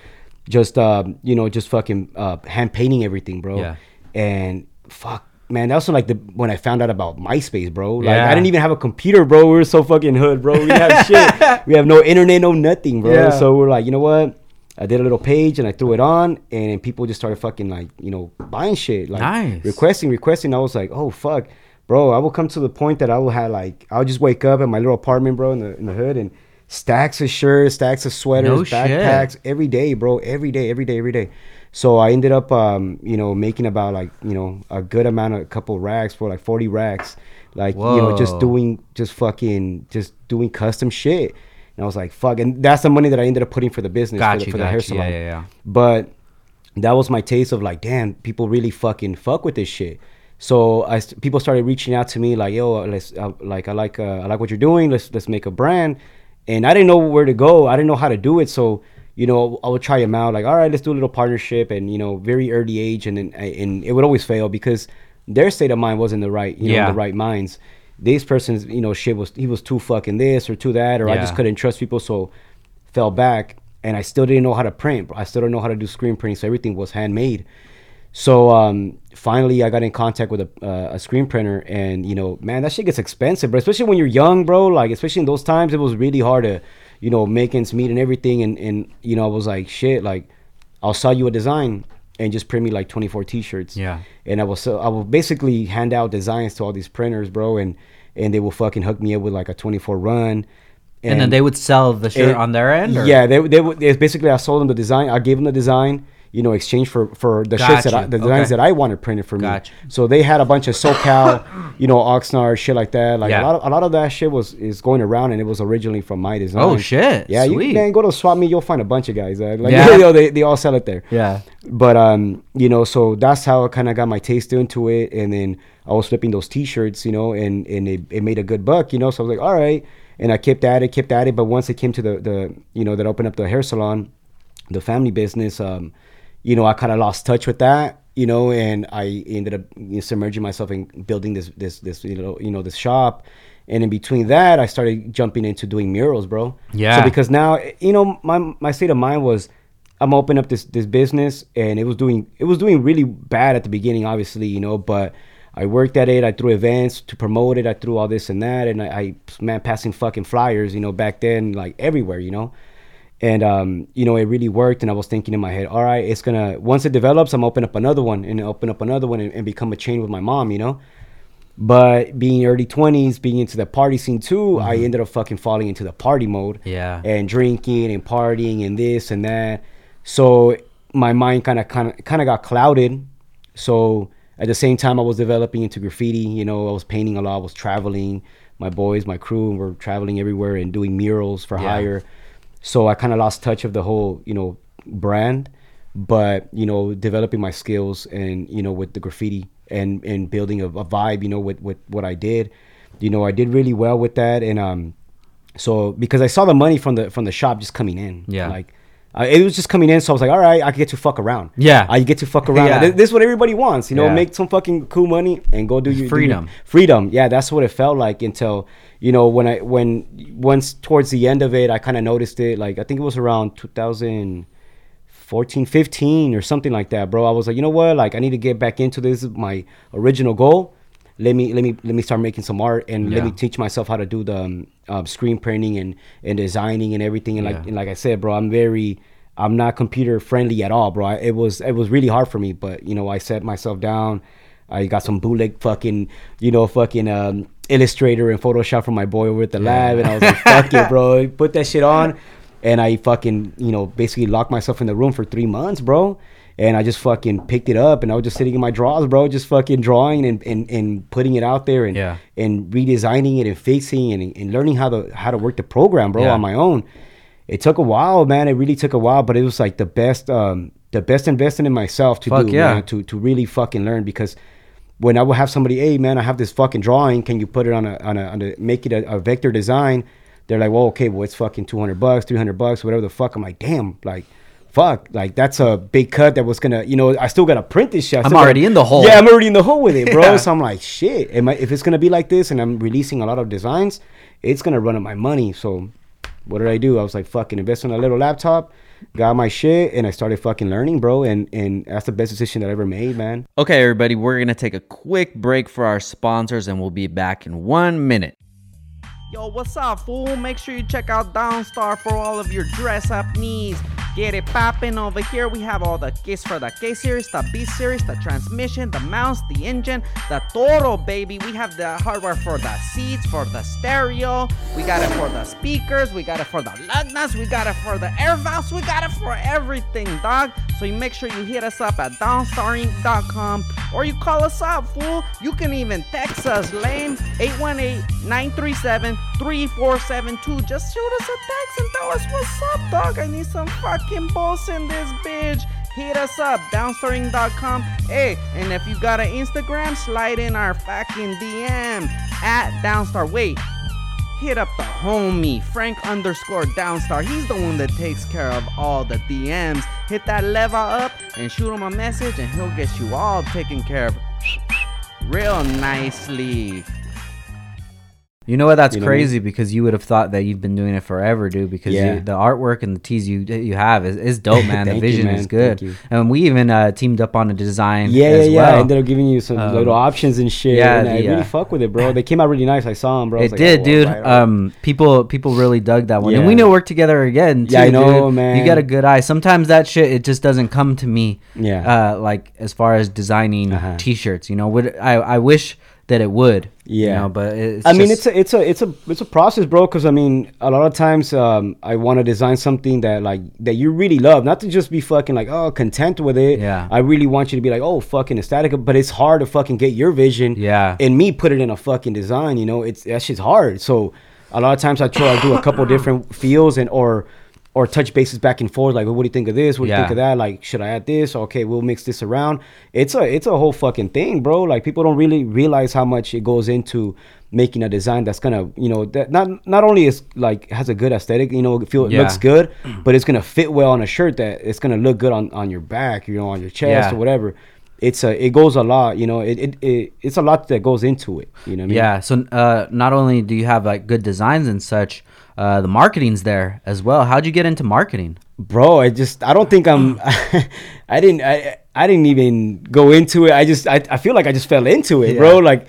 just um, you know, just fucking uh, hand painting everything, bro. Yeah. And fuck, man, that was like the when I found out about MySpace, bro. Like Yeah. I didn't even have a computer, bro. We were so fucking hood, bro. We have shit. We have no internet, no nothing, bro. Yeah. So we're like, you know what? I did a little page and I threw it on, and people just started fucking like, you know, buying shit, like Nice. requesting, requesting. I was like, oh fuck, bro. I will come to the point that I will have like, I'll just wake up in my little apartment, bro, in the in the hood, and stacks of shirts, stacks of sweaters, No shit. backpacks, every day, bro, every day, every day, every day. So I ended up, um, you know, making about like, you know, a good amount of a couple racks for like 40 racks, like, you know, just doing, just fucking, just doing custom shit. And I was like, fuck. And that's the money that I ended up putting for the business, Got for, the, you, for the hair salon. Yeah, yeah, yeah. But that was my taste of like, damn, people really fucking fuck with this shit. So I people started reaching out to me like, yo, let's uh, like I like uh, I like what you're doing. Let's let's make a brand. And I didn't know where to go. I didn't know how to do it. So you know, I would try them out. Like, all right, let's do a little partnership. And you know, very early age, and then and it would always fail because their state of mind wasn't the right, you know, Yeah. the right minds. This person's, you know, shit was he was too fucking this or too that, or I just couldn't trust people, so fell back. And I still didn't know how to print. I still don't know how to do screen printing. So everything was handmade. So um, finally, I got in contact with a, uh, a screen printer, and you know, man, that shit gets expensive, but Especially when you're young, bro. Like, especially in those times, it was really hard to, you know, make ends meet and everything. And and you know, I was like, shit, like, I'll sell you a design and just print me like 24 t-shirts. Yeah. And I will sell, I will basically hand out designs to all these printers, bro, and and they will fucking hook me up with like a 24 run. And, then they would sell the shirt it- on their end. Or? Yeah, they they would. Basically I sold them the design. I gave them the design. You know, exchange for for the shirts that I, the designs Okay. that I wanted printed for me. Gotcha. So they had a bunch of SoCal, you know, Oxnard shit like that. Like Yeah. a lot of a lot of that shit was is going around, and it was originally from my design. Oh shit. Yeah, Sweet. you man, go to swap me, you'll find a bunch of guys. Uh, like, Yeah. you know, they, they all sell it there. Yeah. But um, you know, so that's how I kind of got my taste into it, and then I was flipping those T-shirts, you know, and and it, it made a good buck, you know. So I was like, all right, and I kept at it, kept at it. But once it came to the the you know that opened up the hair salon, the family business, um, you know, I kind of lost touch with that, you know, and I ended up you know, submerging myself in building this this this you know you know this shop. And in between that, I started jumping into doing murals, bro. Yeah. So because now, you know, my my state of mind was, I'm opening up this this business, and it was doing it was doing really bad at the beginning, obviously, you know, but I worked at it. I threw events to promote it. I threw all this and that, and I, I man passing fucking flyers, you know, back then like everywhere, you know. And um, you know, it really worked. And I was thinking in my head, all right, it's gonna once it develops, I'm open up another one and open up another one and, and become a chain with my mom, you know. But being early twenties, being into the party scene too, I ended up fucking falling into the party mode. Yeah. And drinking and partying and this and that. So my mind kind of kind of kind of got clouded. So at the same time, I was developing into graffiti. You know, I was painting a lot. I was traveling. My boys, my crew, were traveling everywhere and doing murals for Yeah. hire. So I kind of lost touch of the whole, you know, brand. But you know, developing my skills and you know with the graffiti and and building a, a vibe, you know, with with what I did, you know, I did really well with that. And um, so because I saw the money from the from the shop just coming in, Yeah. like it was just coming in. So I was like, all right, I can get to fuck around. Yeah. I get to fuck around. Yeah. This, this is what everybody wants, you know, Yeah. make some fucking cool money and go do your do your- Freedom. freedom. Yeah, that's what it felt like until you know when I when once towards the end of it, I kind of noticed it. Like I think it was around 2014, 15 or something like that, bro. I was like, you know what? Like I need to get back into. This my original goal. Let me let me let me start making some art and let me teach myself how to do the um, um, screen printing and and designing and everything. And like Yeah. and like I said, bro, I'm very I'm not computer friendly at all, bro. I, it was it was really hard for me, but you know I set myself down. I got some bootleg fucking, you know, fucking um, Illustrator and Photoshop from my boy over at the lab, and I was like, "Fuck it, bro!" Put that shit on, and I fucking, you know, basically locked myself in the room for three months, bro. And I just fucking picked it up, and I was just sitting in my drawers, bro, just fucking drawing and, and, and putting it out there, and Yeah. and redesigning it and fixing and, and learning how to how to work the program, bro, Yeah. on my own. It took a while, man. It really took a while, but it was like the best, um, the best investment in myself to Fuck do, yeah. man, to to really fucking learn because when I would have somebody, hey man, I have this fucking drawing. Can you put it on a on a, on a make it a, a vector design? They're like, well, okay, well, it's fucking two hundred bucks, three hundred bucks, whatever the fuck. I'm like, damn, like, fuck, like that's a big cut that was gonna, you know, I still gotta print this shit. I I'm still gotta- already in the hole. Yeah, I'm already in the hole with it, bro. Yeah. So I'm like, shit. Am I, if it's gonna be like this, and I'm releasing a lot of designs, it's gonna run up my money. So what did I do? I was like, fucking invest in a little laptop. Got my shit and I started fucking learning, bro. And and that's the best decision that I ever made, man. Okay, everybody, we're to take a quick break for our sponsors and we'll be back in one minute. Yo, what's up, fool? Make sure you check out Downstar for all of your dress up needs. Get it poppin' over here. We have all the kits for the K series, the B series, the transmission, the mounts, the engine, the Toro, baby. We have the hardware for the seats, for the stereo. We got it for the speakers. We got it for the lug nuts. We got it for the air valves. We got it for everything, dog. So you make sure you hit us up at downstarring.com or you call us up, fool. You can even text us, lame, 818-937-3472. Just shoot us a text and tell us what's up, dog. I need some fucking balls in this bitch. Hit us up, downstarring.com. Hey, and if you got an Instagram, slide in our fucking DM at downstar. Wait, hit up the homie Frank underscore downstar. He's the one that takes care of all the DMs. Hit that level up and shoot him a message, and he'll get you all taken care of real nicely. You know what? That's You know what I crazy because you would have thought that you've been doing it forever, dude. Because Yeah. you, the artwork and the tees you you have is, is dope, man. the Thank you, vision man. is good, and we even uh, teamed up on a design. Yeah, yeah, as yeah. I well. ended up giving you some Um, little options and shit. yeah, and I really uh, fuck with it, bro. They came out really nice. I saw them, bro. It like, did, oh, dude. alright. Um, people people really dug that one, and we Yeah. need to work together again. Too, Yeah, I know, dude. man. You got a good eye. Sometimes that shit it just doesn't come to me. Yeah. Uh, like as far as designing Uh-huh. t-shirts, you know, would I I wish that it would. you Yeah. know, but it's I mean, it's a it's a it's a it's a process, bro. Because I mean, a lot of times, um, I want to design something that like that you really love, not to just be fucking like oh content with it. Yeah. I really want you to be like oh fucking ecstatic, but it's hard to fucking get your vision. Yeah. And me put it in a fucking design. You know, it's that shit's hard. So a lot of times I try to do a couple different feels and or or touch bases back and forth. Like, what do you think of this? What do you think of that? Like, should I add this? Okay, we'll mix this around. It's a it's a whole fucking thing, bro. Like people don't really realize how much it goes into making a design that's gonna, you know, that not not only is like has a good aesthetic, you know, feel it Yeah. looks good, but it's gonna fit well on a shirt that it's gonna look good on on your back, you know, on your chest Yeah. or whatever. It's a it goes a lot, you know. It, it, it it's a lot that goes into it. You know what I mean? Yeah. So uh, not only do you have like good designs and such, uh, the marketing's there as well. How'd you get into marketing? bro i just i don't think i'm i didn't i i didn't even go into it. I just i, I feel like i just fell into it bro. Like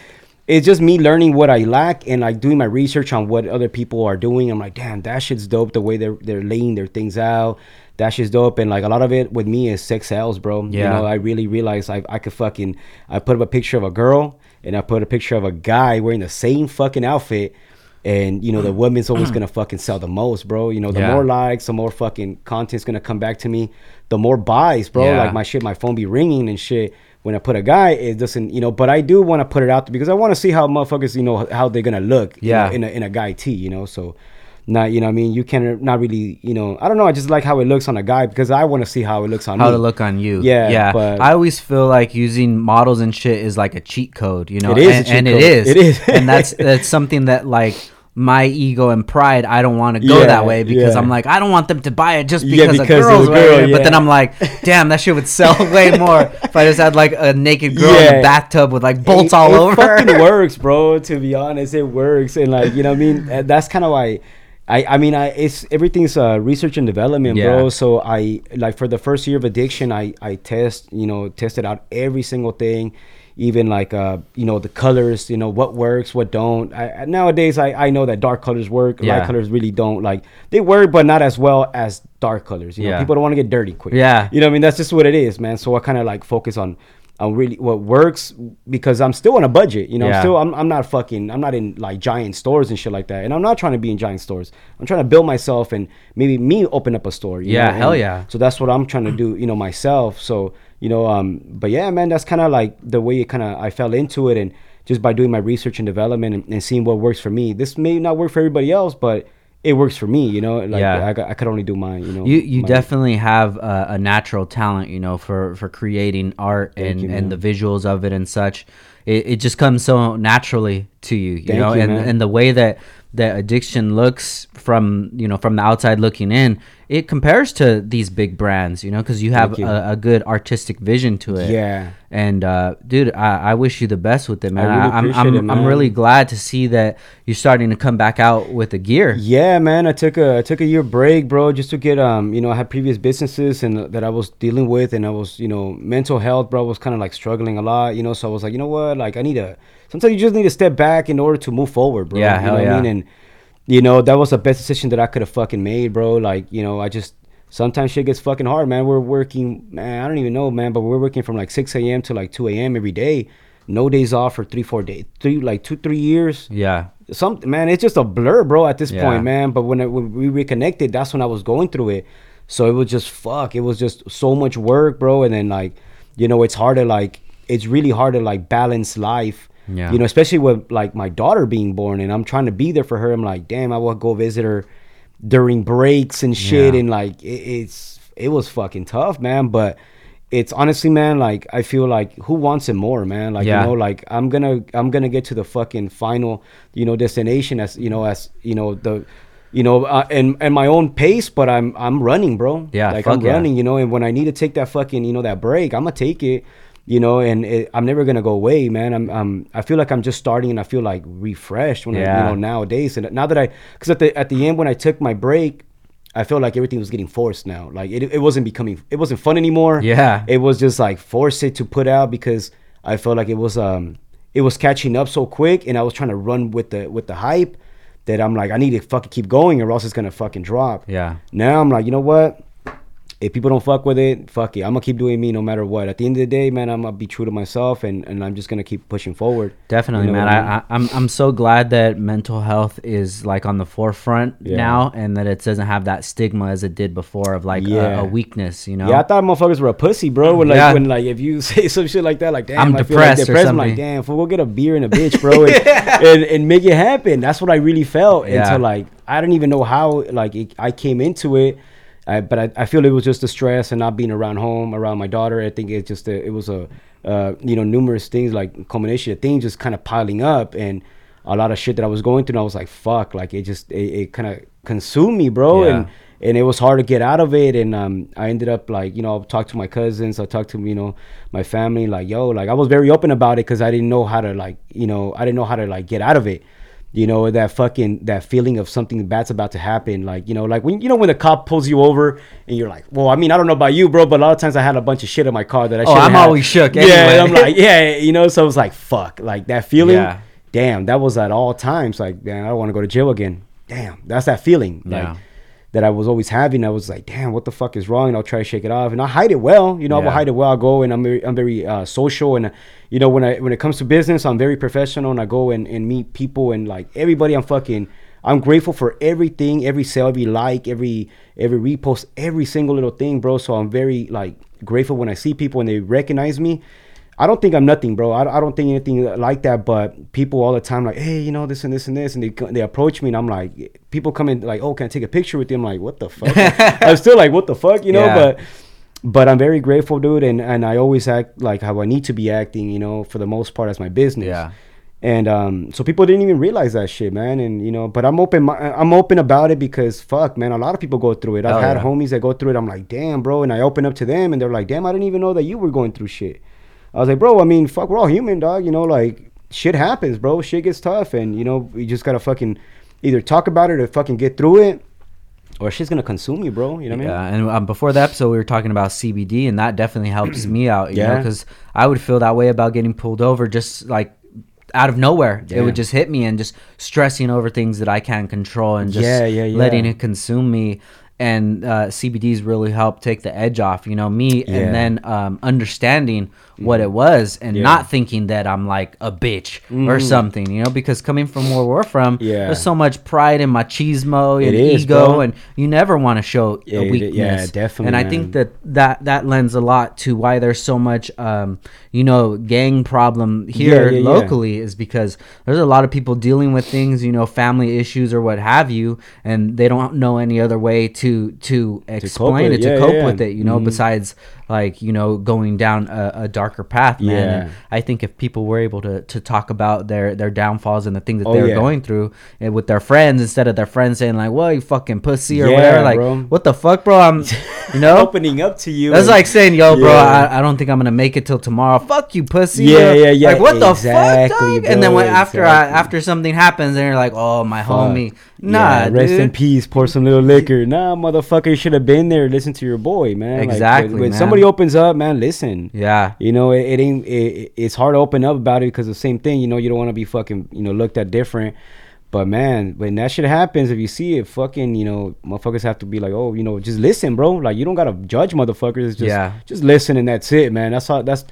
it's just me learning what i lack and like doing my research on what other people are doing. I'm like damn that shit's dope the way they're they're laying their things out. That shit's dope. And like a lot of it with me is sex sales bro. You Yeah. know i really realized i, I could fucking i put up a picture of a girl and i put a picture of a guy wearing the same fucking outfit and you know the woman's always gonna fucking sell the most bro you know the Yeah. more likes the more fucking content's gonna come back to me the more buys bro Yeah. like my shit my phone be ringing and shit when i put a guy it doesn't you know but i do want to put it out there because i want to see how motherfuckers you know how they're gonna look you Yeah. know, in a, in a guy tee you know so not you know what i mean you can not really you know i don't know i just like how it looks on a guy because i want to see how it looks on How me to look on you? Yeah, yeah. but- I always feel like using models and shit is like a cheat code. You know, It is a and, cheat and code. it is. It is. and that's that's something that like my ego and pride, I don't want to go Yeah, that way because yeah. I'm like, I don't want them to buy it just Yeah, because, because a of girl's wearing girl, it. But then. I'm like, damn, that shit would sell way more if I just had like a naked girl in a bathtub with like bolts it, all it over. fucking works, bro. To be honest, it works, and like you know, what I mean, that's kind of why. I, I mean, I it's everything's uh, research and development, Yeah. bro. So I like for the first year of addiction, I I test, you know, tested out every single thing, even like uh, you know, the colors, you know, what works, what don't. I, nowadays, I I know that dark colors work, Yeah. light colors really don't. Like they work, but not as well as dark colors. You know, Yeah. people don't want to get dirty quick. Yeah. You know what I mean? That's just what it is, man. So I kind of like focus on on really what works because I'm still on a budget. You know, Yeah. I'm still I'm, I'm not fucking I'm not in like giant stores and shit like that. And I'm not trying to be in giant stores. I'm trying to build myself and maybe me open up a store. you Yeah, know? hell And yeah. So that's what I'm trying to do, you know, myself. So you know, um, but yeah, man, that's kind of like the way it kind of I fell into it and just by doing my research and development and, and seeing what works for me. This may not work for everybody else, but it works for me. You know, like Yeah. I, I could only do mine. You know, you you definitely have a, a natural talent you know for for creating art and you, and the visuals of it and such it, it just comes so naturally to you you Thank know you, and man. and the way that that addiction looks from you know from the outside looking in it compares to these big brands you know because you have you. A, a good artistic vision to it Yeah. and uh, dude, I, I wish you the best with it, man. really I, am I'm, it, I'm really glad to see that you're starting to come back out with the gear. Yeah, man. I took a I took a year break, bro, just to get um, you know, I had previous businesses and uh, that I was dealing with, and I was, you know, mental health, bro, I was kind of like struggling a lot, you know. So I was like, you know what, like I need a. Sometimes you just need to step back in order to move forward, bro. Yeah, you hell know what yeah. I mean? And you know that was the best decision that I could have fucking made, bro. Like you know, I just sometimes shit gets fucking hard, man. We're working, man. I don't even know, man, but we're working from like 6 a.m. to like 2 a.m. every day. No days off for three, four days, three like two, three years Yeah, something man it's just a blur bro at this Yeah. point man but when, I, when we reconnected that's when i was going through it so it was just fuck it was just so much work bro and then like you know it's hard to like it's really hard to like balance life Yeah. you know especially with like my daughter being born and i'm trying to be there for her i'm like damn i will go visit her during breaks and shit Yeah. and like it, it's it was fucking tough man but it's honestly man like i feel like who wants it more man like Yeah. you know like i'm gonna i'm gonna get to the fucking final you know destination as you know as you know the you know uh, and and my own pace but i'm i'm running bro Yeah, like i'm yeah. running you know and when i need to take that fucking you know that break i'm gonna take it you know and it, i'm never gonna go away man i'm i'm i feel like i'm just starting and i feel like refreshed when I, you know nowadays and now that i because at the at the end when i took my break I felt like everything was getting forced now. Like it, it wasn't becoming, it wasn't fun anymore Yeah. it was just like force it to put out because I felt like it was um it was catching up so quick and I was trying to run with the with the hype that I'm like I need to fucking keep going or else it's gonna fucking drop. Yeah. Now I'm like you know what if people don't fuck with it, fuck it. I'm gonna keep doing me no matter what. At the end of the day, man, I'm gonna be true to myself, and, and I'm just gonna keep pushing forward. Definitely, You know man. what I mean? I'm I'm so glad that mental health is like on the forefront Yeah. now, and that it doesn't have that stigma as it did before of like Yeah. a, a weakness. You know. Yeah, I thought motherfuckers were a pussy, bro. When like Yeah. when like if you say some shit like that, like damn, I'm I feel like depressed or depressed. I'm like, damn, fool, go get a beer and a bitch, bro, and, and, and make it happen. That's what I really felt until like I didn't even know how like it, I came into it. I, but I, I feel it was just the stress and not being around home, around my daughter. I think it's just a, it was a uh, you know numerous things like combination of things just kind of piling up and a lot of shit that I was going through. And I was like, fuck, like it just it, it kind of consumed me, bro, Yeah. and and it was hard to get out of it and um, i ended up like you know i talked to my cousins i talked to you know my family like yo like i was very open about it because i didn't know how to like you know i didn't know how to like get out of it you know that fucking that feeling of something bad's about to happen like you know like when you know when the cop pulls you over and you're like well i mean i don't know about you bro but a lot of times i had a bunch of shit in my car that i Oh, I'm have. always shook yeah anyway. i'm like yeah you know so it was like fuck like that feeling Yeah. damn that was at all times like damn i don't want to go to jail again damn that's that feeling like Yeah. That I was always having. I was like, damn, what the fuck is wrong? And I'll try to shake it off, and I hide it well. You know, I Yeah. will hide it well. I go and I'm very, I'm very uh, social, and uh, you know, when I when it comes to business, I'm very professional, and I go and, and meet people, and like everybody, I'm fucking. I'm grateful for everything, every sale, every like, every every repost, every single little thing, bro. So I'm very like grateful when I see people and they recognize me. I don't think I'm nothing, bro. I, I don't think anything like that. But people all the time like, hey, you know this and this and this, and they they approach me, and I'm like, people come in like, oh, can I take a picture with you? I'm like, what the fuck? I'm still like, what the fuck, you know? Yeah. But but I'm very grateful, dude, and and I always act like how I need to be acting, you know, for the most part as my business. Yeah. And um, so people didn't even realize that shit, man. And you know, but I'm open. I'm open about it because fuck, man. A lot of people go through it. I've Hell had yeah. homies that go through it. I'm like, damn, bro. And I open up to them, and they're like, damn, I didn't even know that you were going through shit. I was like, bro. I mean, fuck, we're all human, dog. You know, like shit happens, bro. Shit gets tough, and you know, we just gotta fucking either talk about it or fucking get through it, or shit's gonna consume you, bro. You know what I mean? Yeah, and um, before the episode, we were talking about CBD, and that definitely helps me out. You Yeah. because I would feel that way about getting pulled over, just like out of nowhere. It would just hit me, and just stressing over things that I can't control, and just Yeah, yeah, yeah. letting it consume me. And uh, CBDs really help take the edge off. You know, me, Yeah. and then um, understanding what it was, and Yeah. not thinking that I'm like a bitch or Mm. something. You know, because coming from where we're from, Yeah. there's so much pride and machismo and is, ego, bro. and you never want to show Yeah, a weakness. yeah, definitely, And I man. think that that that lends a lot to why there's so much, um, you know, gang problem here locally is because there's a lot of people dealing with things, you know, family issues or what have you, and they don't know any other way to to explain with it, it. to Yeah, cope yeah. with it, you know, Mhm. besides like you know going down a, a darker path, man. Yeah. And I think if people were able to to talk about their their downfalls and the things that Oh, they're yeah. going through and with their friends instead of their friends saying like, "Well, you fucking pussy" or Yeah, whatever, like, bro. what the fuck, bro? I'm, you know, Opening up to you. that's and- like saying, "Yo, bro, I, I don't think I'm gonna make it till tomorrow." Fuck you, pussy. Yeah, bro. yeah, yeah, Like what the fuck, dog? And then bro, when after I, after something happens, and you're like, "Oh, my Fuck. homie." Nah, Yeah, rest dude. in peace. Pour some little liquor. Nah, motherfucker, you should have been there. Listen to your boy, man. Like, Exactly, when when man. somebody opens up, man, listen. Yeah, You know, it, it ain't. It, it's hard to open up about it because the same thing. You know, you don't want to be fucking. You know, looked at different. But man, when that shit happens, if you see it, fucking, you know, motherfuckers have to be like, oh, you know, just listen, bro. Like you don't gotta judge motherfuckers. Just, Yeah. just listen and that's it, man. That's all. That's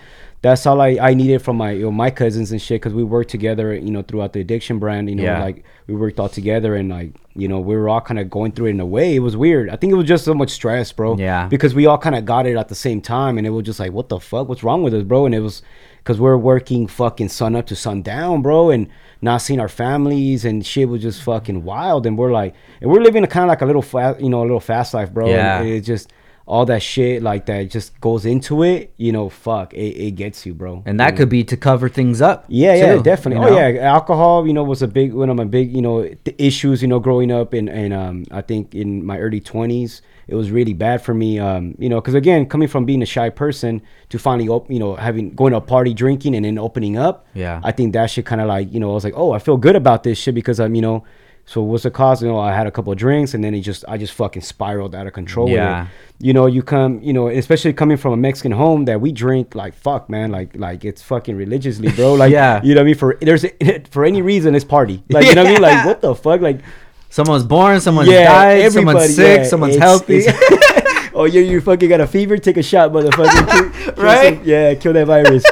that's all I, I needed from my you know, my cousins and shit because we worked together, you know, throughout the addiction brand. You know, Yeah. like we worked all together and like you know we were all kind of going through it in a way. It was weird. I think it was just so much stress, bro. Yeah. Because we all kind of got it at the same time, and it was just like, what the fuck? What's wrong with us, bro? And it was because we're working fucking sun up to sun down, bro, and not seeing our families and shit was just fucking wild. And we're like, and we're living a kind of like a little fast, you know, a little fast life, bro. Yeah. And it just all that shit like that just goes into it. You know, fuck, it, it gets you, bro. and that You could be to cover things up. yeah, yeah, definitely. you Oh yeah, alcohol. You know, was a big one of my big, you know, issues. You know, growing up and and um, I think in my early twenties, it was really bad for me. Um, you know, because again, coming from being a shy person to finally, op- you know, having going to a party, drinking, and then opening up. Yeah. I think that shit kind of like, you know, I was like, oh, I feel good about this shit because I'm, you know. So what's the cause? You know, I had a couple of drinks and then it just, I just fucking spiraled out of control. Yeah. you know, you come, you know, especially coming from a Mexican home that we drink like fuck, man, like like it's fucking religiously, bro. Like, Yeah. you know what I mean? For there's for any reason, it's party. Like, you know what I mean? Like, what the fuck? Like, Someone's born, someone's Yeah, died, someone's sick, yeah, someone's it's- healthy. it's- oh yeah, you fucking got a fever, take a shot, motherfucker. Kill- kill Right? some- yeah, kill that virus.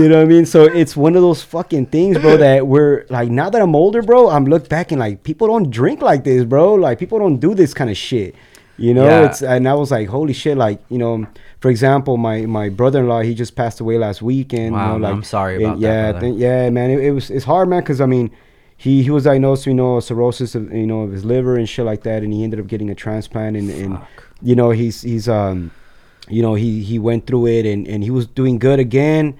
You know what I mean? So it's one of those fucking things, bro. That we're like now that I'm older, bro. I'm look back and like people don't drink like this, bro. Like people don't do this kind of shit. You know, Yeah. it's and I was like, holy shit, like you know. For example, my, my brother in law, he just passed away last weekend. Wow, you know, like, I'm sorry and about that, yeah, th- yeah, man, it, it was it's hard, man, because I mean, he he was diagnosed, you know, cirrhosis of you know of his liver and shit like that, and he ended up getting a transplant, and, and you know he's he's um, you know he he went through it, and and he was doing good again,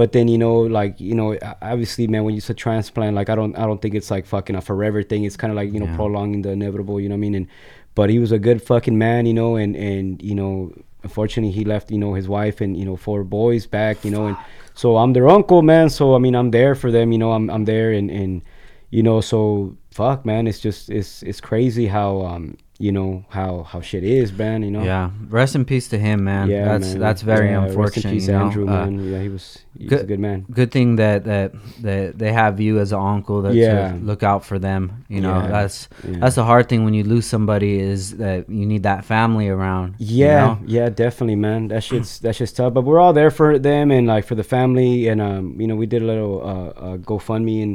but then you know like you know obviously, man, when you say transplant, like I don't I don't think it's like fucking a forever thing. It's kind of like you know Yeah. prolonging the inevitable, you know what I mean? And but he was a good fucking man, you know, and and you know unfortunately he left you know his wife and you know four boys back you know and so i'm their uncle man so i mean i'm there for them you know i'm, I'm there and and you know so fuck man it's just it's it's crazy how um you know how how shit is man you know Yeah, rest in peace to him, man. Yeah, that's man. that's very Yeah, unfortunate. rest in peace, you know? Andrew, Uh, man. Yeah, he was he's a good- good man. good thing that that that they have you as an uncle that Yeah. to look out for them you know Yeah. that's that's the hard thing when you lose somebody is that you need that family around you Yeah, know? yeah, definitely, man. That shit's that shit's tough, but we're all there for them and like for the family, and um, you know, we did a little uh, uh GoFundMe, and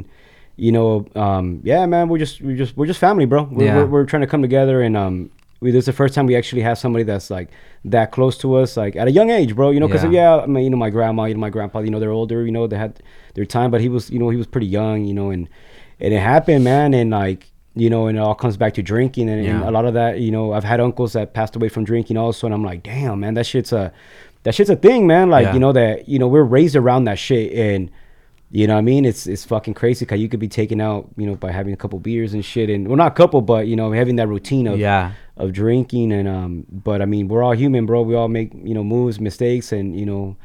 you know, um, yeah, man, we're just we're just we're just family, bro. We're, Yeah. we're, we're trying to come together, and um, we, this is the first time we actually have somebody that's like that close to us, like at a young age, bro. You know, because Yeah. yeah. I mean, you know, my grandma, you know, my grandpa, you know, they're older, you know, they had their time, but he was, you know, he was pretty young, you know, and and it happened, man, and like. You know, and it all comes back to drinking, and, and a lot of that, you know, I've had uncles that passed away from drinking also, and I'm like, damn, man, that shit's a, that shit's a thing, man. Like, Yeah. you know that, you know, we're raised around that shit, and you know what I mean? It's it's fucking crazy because you could be taken out, you know, by having a couple beers and shit, and well, not a couple, but you know, having that routine of yeah of drinking, and um, but I mean, we're all human, bro. We all make you know moves, mistakes, and you know,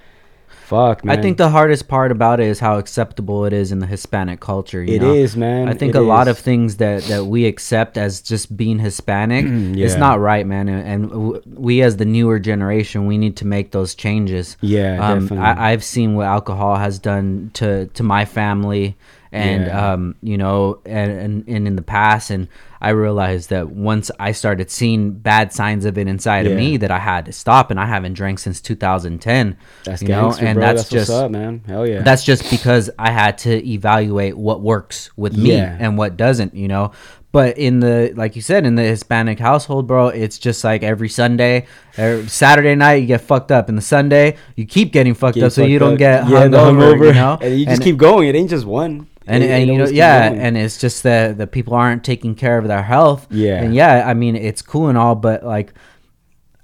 fuck, man. I think the hardest part about it is how acceptable it is in the Hispanic culture. You It know? is, man. I think It a lot of things that that we accept as just being Hispanic, it's not right, man. And, and we, as the newer generation, we need to make those changes. Yeah, um, definitely. I, I've seen what alcohol has done to to my family, and Yeah. um, you know, and, and and in the past, and I realized that once I started seeing bad signs of it inside of me, that I had to stop, and I haven't drank since 2010. that's you know, gangster, and bro. that's, That's, just what's up, man. Hell yeah. that's just because I had to evaluate what works with me Yeah. and what doesn't, you know. But in the like you said in the Hispanic household, bro, it's just like every Sunday, or Saturday night you get fucked up, and the Sunday you keep getting fucked Get up so you don't up. get Yeah, hungover, you know. and you just And- keep going. It ain't just one. And, It- and you know yeah going. and it's just that the people aren't taking care of their health Yeah. and yeah i mean it's cool and all but like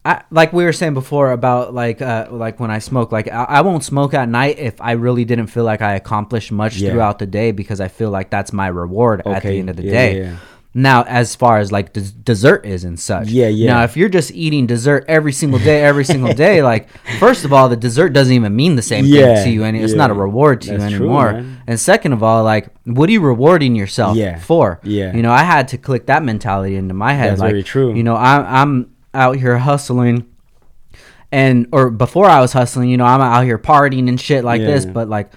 I, like we were saying before about like uh, like when I smoke, like I, I won't smoke at night if I really didn't feel like I accomplished much Yeah. throughout the day because I feel like that's my reward at the end of the yeah, day. yeah. Now, as far as like des- dessert is and such, Yeah, yeah. Now, if you're just eating dessert every single day, every single day, like first of all, the dessert doesn't even mean the same Yeah, thing to you, and it's not a reward to you That's true, anymore. man. and second of all, like what are you rewarding yourself Yeah, for? yeah. you know, I had to click that mentality into my head. That's like, very true. You know, I'm I'm out here hustling and or before I was hustling, you know, I'm out here partying and shit like this. But like,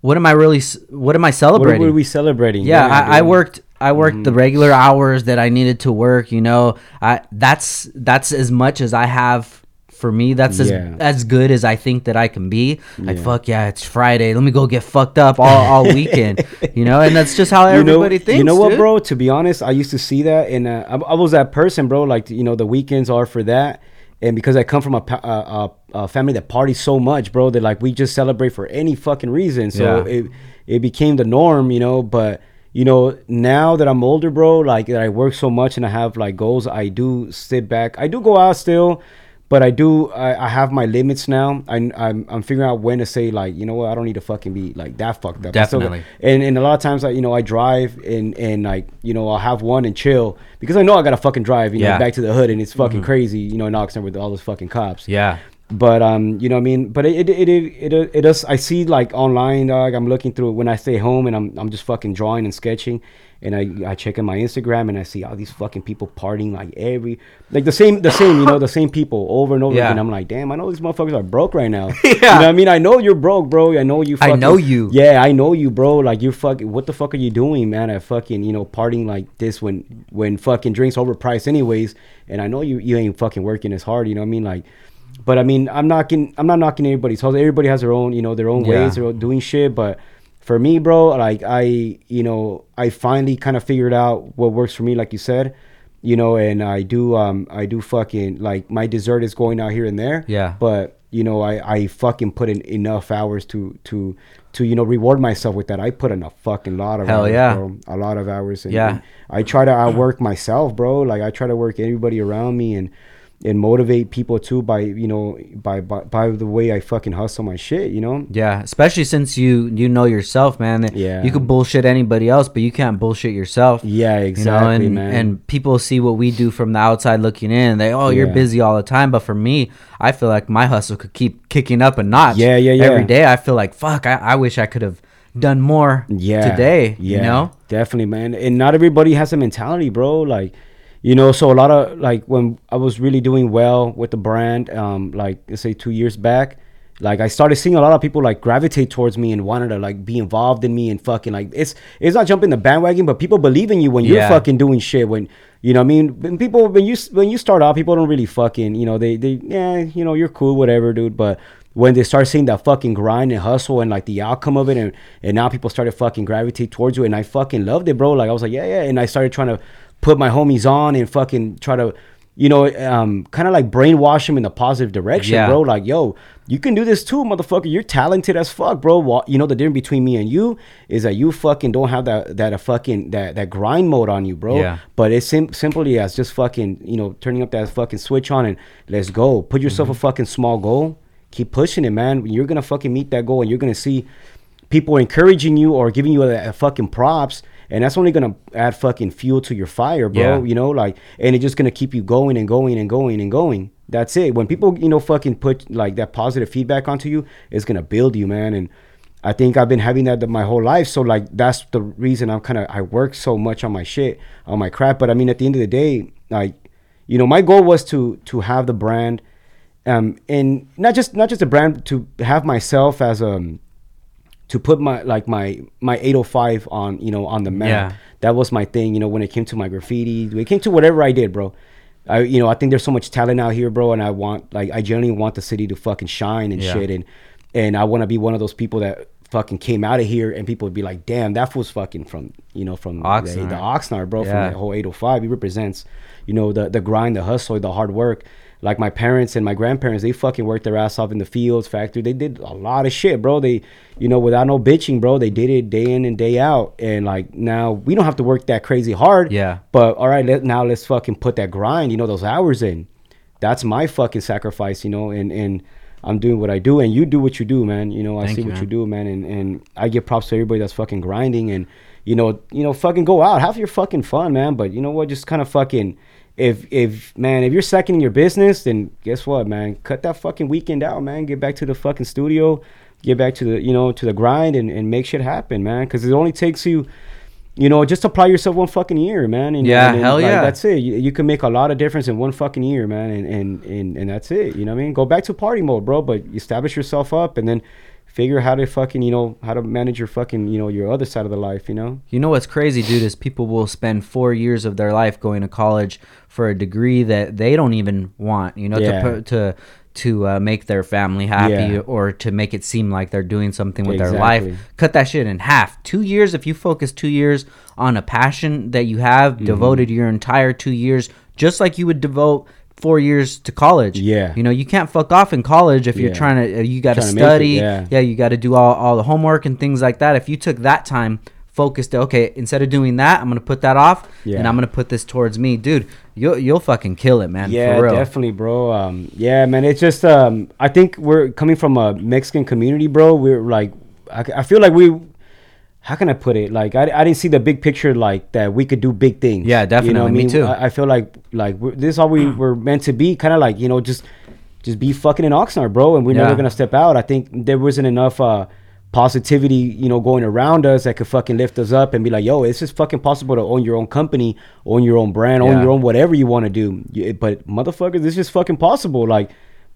what am I really? What am I celebrating? What were we celebrating? yeah, I, I worked. I worked the regular hours that I needed to work. You know, I that's that's as much as I have for me. That's as Yeah. as good as I think that I can be. Like Yeah. fuck yeah, it's Friday. Let me go get fucked up all, all weekend. you know, and that's just how You know- everybody thinks. You know what, dude. bro? To be honest, I used to see that, and uh, I, I was that person, bro. Like you know, the weekends are for that, and because I come from a, a, a, a family that parties so much, bro, that like we just celebrate for any fucking reason. So Yeah. it it became the norm, you know. But you know, now that I'm older, bro, like that I work so much and I have like goals, I do sit back. I do go out still. But I do. I, I have my limits now. I, I'm I'm figuring out when to say like, you know what? I don't need to fucking be like that fucked up. I still Definitely. and and a lot of times like you know I drive and and like you know I'll have one and chill because I know I gotta fucking drive you know Yeah. Mm-hmm. back to the hood and it's fucking crazy you know in Oxnard with all those fucking cops Yeah. But um, you know, what I mean, but it it it it, it, it does. I see like online, dog. I'm looking through when I stay home and I'm I'm just fucking drawing and sketching, and I I check in my Instagram and I see all these fucking people partying like every like the same the same you know the same people over and over Yeah. again. I'm like, damn, I know these motherfuckers are broke right now. Yeah. you know what I mean, I know you're broke, bro. I know you. I know you. Yeah, I know you, bro. Like you're fucking. What the fuck are you doing, man? At fucking you know partying like this when when fucking drinks overpriced anyways. And I know you you ain't fucking working as hard. You know what I mean? Like. But I mean, I'm knocking. I'm not knocking anybody's hustle. Everybody has their own, you know, their own Yeah. ways of doing shit. But for me, bro, like I, you know, I finally kind of figured out what works for me, like you said, you know, and I do, um, I do fucking like my dessert is going out here and there. Yeah. But you know, I, I fucking put in enough hours to, to, to you know reward myself with that. I put in a fucking lot of Hell hours, yeah. bro. a lot of hours. And, Yeah. and I try to outwork myself, bro. Like I try to work everybody around me and and motivate people too by you know by by, by the way I fucking hustle my shit. You know. Yeah, especially since you you know yourself, man. Yeah. you can bullshit anybody else, but you can't bullshit yourself. Yeah, you know, exactly, and, man. and people see what we do from the outside looking in. They, oh, you're Yeah. busy all the time. But for me, I feel like my hustle could keep kicking up a notch. Yeah, yeah, yeah. Every day, I feel like fuck. I, I wish I could have done more. yeah today. yeah you know. definitely man and not everybody has a mentality bro like you know so a lot of like when i was really doing well with the brand um like let's say two years back like i started seeing a lot of people like gravitate towards me and wanted to like be involved in me and fucking like it's it's not jumping the bandwagon but people believe in you when you're Yeah. fucking doing shit when you know i mean when people when you when you start out people don't really fucking you know they they yeah you know you're cool whatever dude but when they start seeing that fucking grind and hustle and like the outcome of it and, and now people started fucking gravitate towards you and I fucking loved it, bro. Like I was like, yeah, yeah. And I started trying to put my homies on and fucking try to, you know, um, kind of like brainwash them in the positive direction, Yeah. bro. Like, yo, you can do this too, motherfucker. You're talented as fuck, bro. You know the difference between me and you is that you fucking don't have that that a fucking that that grind mode on you, bro. Yeah. But it's sim- simply as just fucking, you know, turning up that fucking switch on and let's go. Put yourself Mm-hmm. a fucking small goal. Keep pushing it, man. You're gonna fucking meet that goal, and you're gonna see people encouraging you or giving you a, a fucking props, and that's only gonna add fucking fuel to your fire, bro. Yeah. You know, like, and it's just gonna keep you going and going and going and going. That's it. When people, you know, fucking put like that positive feedback onto you, it's gonna build you, man. And I think I've been having that my whole life. So like that's the reason I'm kind of I work so much on my shit, on my crap. But I mean, at the end of the day, like, you know, my goal was to to have the brand, um, and not just not just a brand to have myself as um to put my like my my 805 on you know on the map. Yeah. That was my thing. You know, when it came to my graffiti, when it came to whatever I did, bro. I you know I think there's so much talent out here, bro, and I want like I genuinely want the city to fucking shine and Yeah. shit, and and I want to be one of those people that fucking came out of here and people would be like, damn, that fool's fucking from you know from the, Oxnard. the Oxnard, bro, from the whole 805. He represents, you know, the the grind, the hustle, the hard work. Like my parents and my grandparents, they fucking worked their ass off in the fields, factory. They did a lot of shit, bro. They, you know, without no bitching, bro. They did it day in and day out. And like now, we don't have to work that crazy hard. Yeah. But all right, let, now let's fucking put that grind, you know, those hours in. That's my fucking sacrifice, you know, and and I'm doing what I do, and you do what you do, man. You know, I Thank see you, what man. you do, man, and and I give props to everybody that's fucking grinding, and you know, you know, fucking go out, have your fucking fun, man. But you know what, just kind of fucking. If if man, if you're second in your business, then guess what, man? Cut that fucking weekend out, man. Get back to the fucking studio, get back to the you know to the grind, and, and make shit happen, man. Because it only takes you, you know, just apply yourself one fucking year, man. And, Yeah, and, and, hell like, yeah. That's it. You, you can make a lot of difference in one fucking year, man. And, and and and that's it. You know what I mean? Go back to party mode, bro. But establish yourself up, and then figure how to fucking you know how to manage your fucking you know your other side of the life. You know? You know what's crazy, dude, is people will spend four years of their life going to college for a degree that they don't even want. You know, Yeah. to put, to to uh, make their family happy Yeah. or to make it seem like they're doing something with their life. Cut that shit in half. Two years, if you focus two years on a passion that you have, Mm-hmm. devoted your entire two years, just like you would devote four years to college. Yeah. You know, you can't fuck off in college if you're trying to. uh, You got to it, study. yeah. yeah, you got to do all, all the homework and things like that. If you took that time, focused, okay, instead of doing that, I'm gonna put that off, Yeah. and I'm gonna put this towards me, dude. You'll you'll fucking kill it, man. yeah, for real. definitely, bro. Um, yeah, man. It's just um, I think we're coming from a Mexican community, bro. We're like, I, I feel like we. How can I put it? Like I, I didn't see the big picture like that we could do big things. Yeah, You know definitely. Me mean? too. I, I feel like like we're, this is all we were meant to be. Kind of like you know just just be fucking in Oxnard, bro, and we're Yeah. never gonna step out. I think there wasn't enough uh, positivity, you know, going around us that could fucking lift us up and be like, yo, it's just fucking possible to own your own company, own your own brand, own Yeah. your own whatever you want to do. But motherfuckers, it's just fucking possible. Like,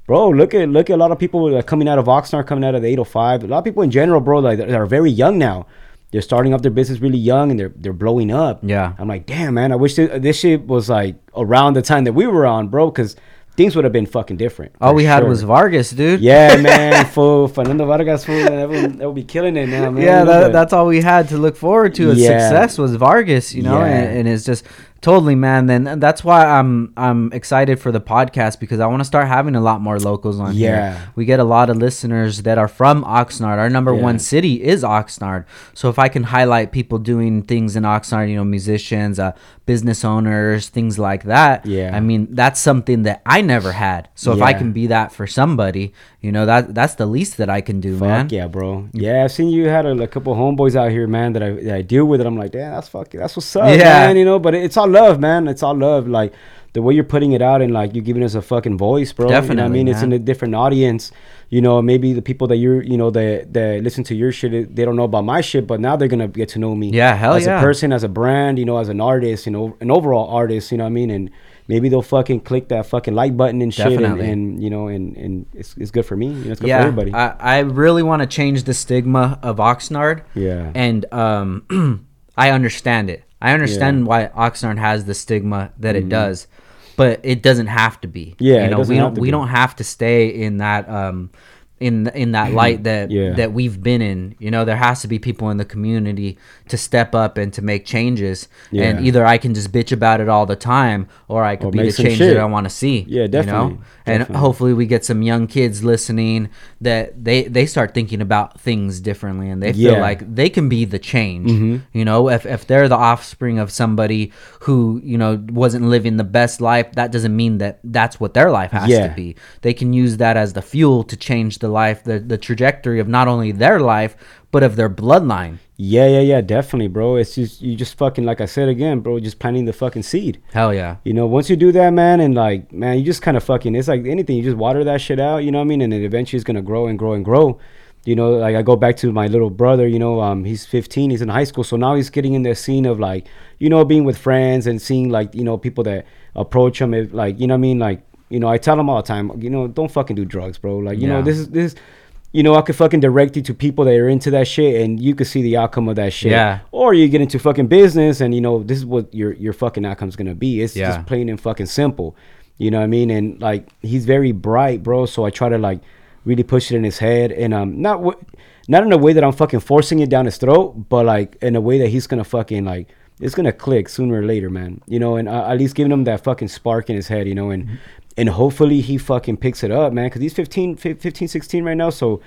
bro, look at look at a lot of people coming out of Oxnard, coming out of the 805. A lot of people in general, bro, like that are very young now. They're starting up their business really young and they're they're blowing up. Yeah. I'm like, damn, man, I wish this, this shit was like around the time that we were on, bro, because things would have been fucking different. All we had was Vargas, dude. Yeah, man, fool. Fernando Vargas, fool. That would, that would be killing it now, man. yeah, that, that's all we had to look forward to. Yeah. success was Vargas, you know, Yeah. and, and it's just totally, man. Then that's why I'm I'm excited for the podcast because I want to start having a lot more locals on Yeah. here. We get a lot of listeners that are from Oxnard. Our number Yeah. one city is Oxnard. So if I can highlight people doing things in Oxnard, you know, musicians, uh, business owners, things like that. Yeah. I mean, that's something that I never had. So if I can be that for somebody, you know, that that's the least that I can do, Fuck man. yeah, bro. Yeah, I've seen you had a, a couple homeboys out here, man, that I, that I deal with. And I'm like, damn, that's fucking, that's what's up, Yeah. man. You know, but it's all love, man. It's all love. Like the way you're putting it out and like you're giving us a fucking voice, bro. you know what I Definitely, mean? It's in a different audience. You know, maybe the people that you're, you know, that that listen to your shit, they don't know about my shit, but now they're gonna get to know me. Yeah, hell as yeah. a person, as a brand, you know, as an artist, you know, an overall artist. You know what I mean? And maybe they'll fucking click that fucking like button and shit, and, and you know, and and it's, it's good for me. You know, it's good yeah, for everybody. I, I really want to change the stigma of Oxnard. Yeah. And um, I understand it. I understand why Oxnard has the stigma that it does, but it doesn't have to be. Yeah, you know, we don't we don't have to stay in that um in in that light that Yeah. that we've been in. You know, there has to be people in the community to step up and to make changes. Yeah. And either I can just bitch about it all the time, or I could Or be the change shit. that I want to see. Yeah, You definitely. And hopefully we get some young kids listening that they they start thinking about things differently and they feel Yeah. Mm-hmm. like they can be the change you know if, if they're the offspring of somebody who you know wasn't living the best life that doesn't mean that that's what their life has to be they can use that as the fuel to change the life the, the trajectory of not only their life but of their bloodline Yeah, yeah, yeah, definitely, bro. It's just you just fucking like I said again, bro. Just planting the fucking seed. hell yeah You know, once you do that, man, and like, man, you just kind of fucking. It's like anything. You just water that shit out. You know what I mean? And it eventually is gonna grow and grow and grow. You know, like I go back to my little brother. You know, um, he's 15. He's in high school, so now he's getting in the scene of like, you know, being with friends and seeing like, you know, people that approach him. If, like, you know what I mean? Like, you know, I tell them all the time, you know, don't fucking do drugs, bro. Like, you know, this is this. You know, I could fucking direct you to people that are into that shit, and you could see the outcome of that shit. Yeah. Or you get into fucking business, and you know this is what your your fucking outcome's gonna be. It's Yeah. just plain and fucking simple. You know what I mean? And like he's very bright, bro. So I try to like really push it in his head, and um, not w- not in a way that I'm fucking forcing it down his throat, but like in a way that he's gonna fucking like it's gonna click sooner or later, man. You know, and uh, at least giving him that fucking spark in his head, you know, and and hopefully he fucking picks it up, man, because he's 15, 15, 16 right now, so.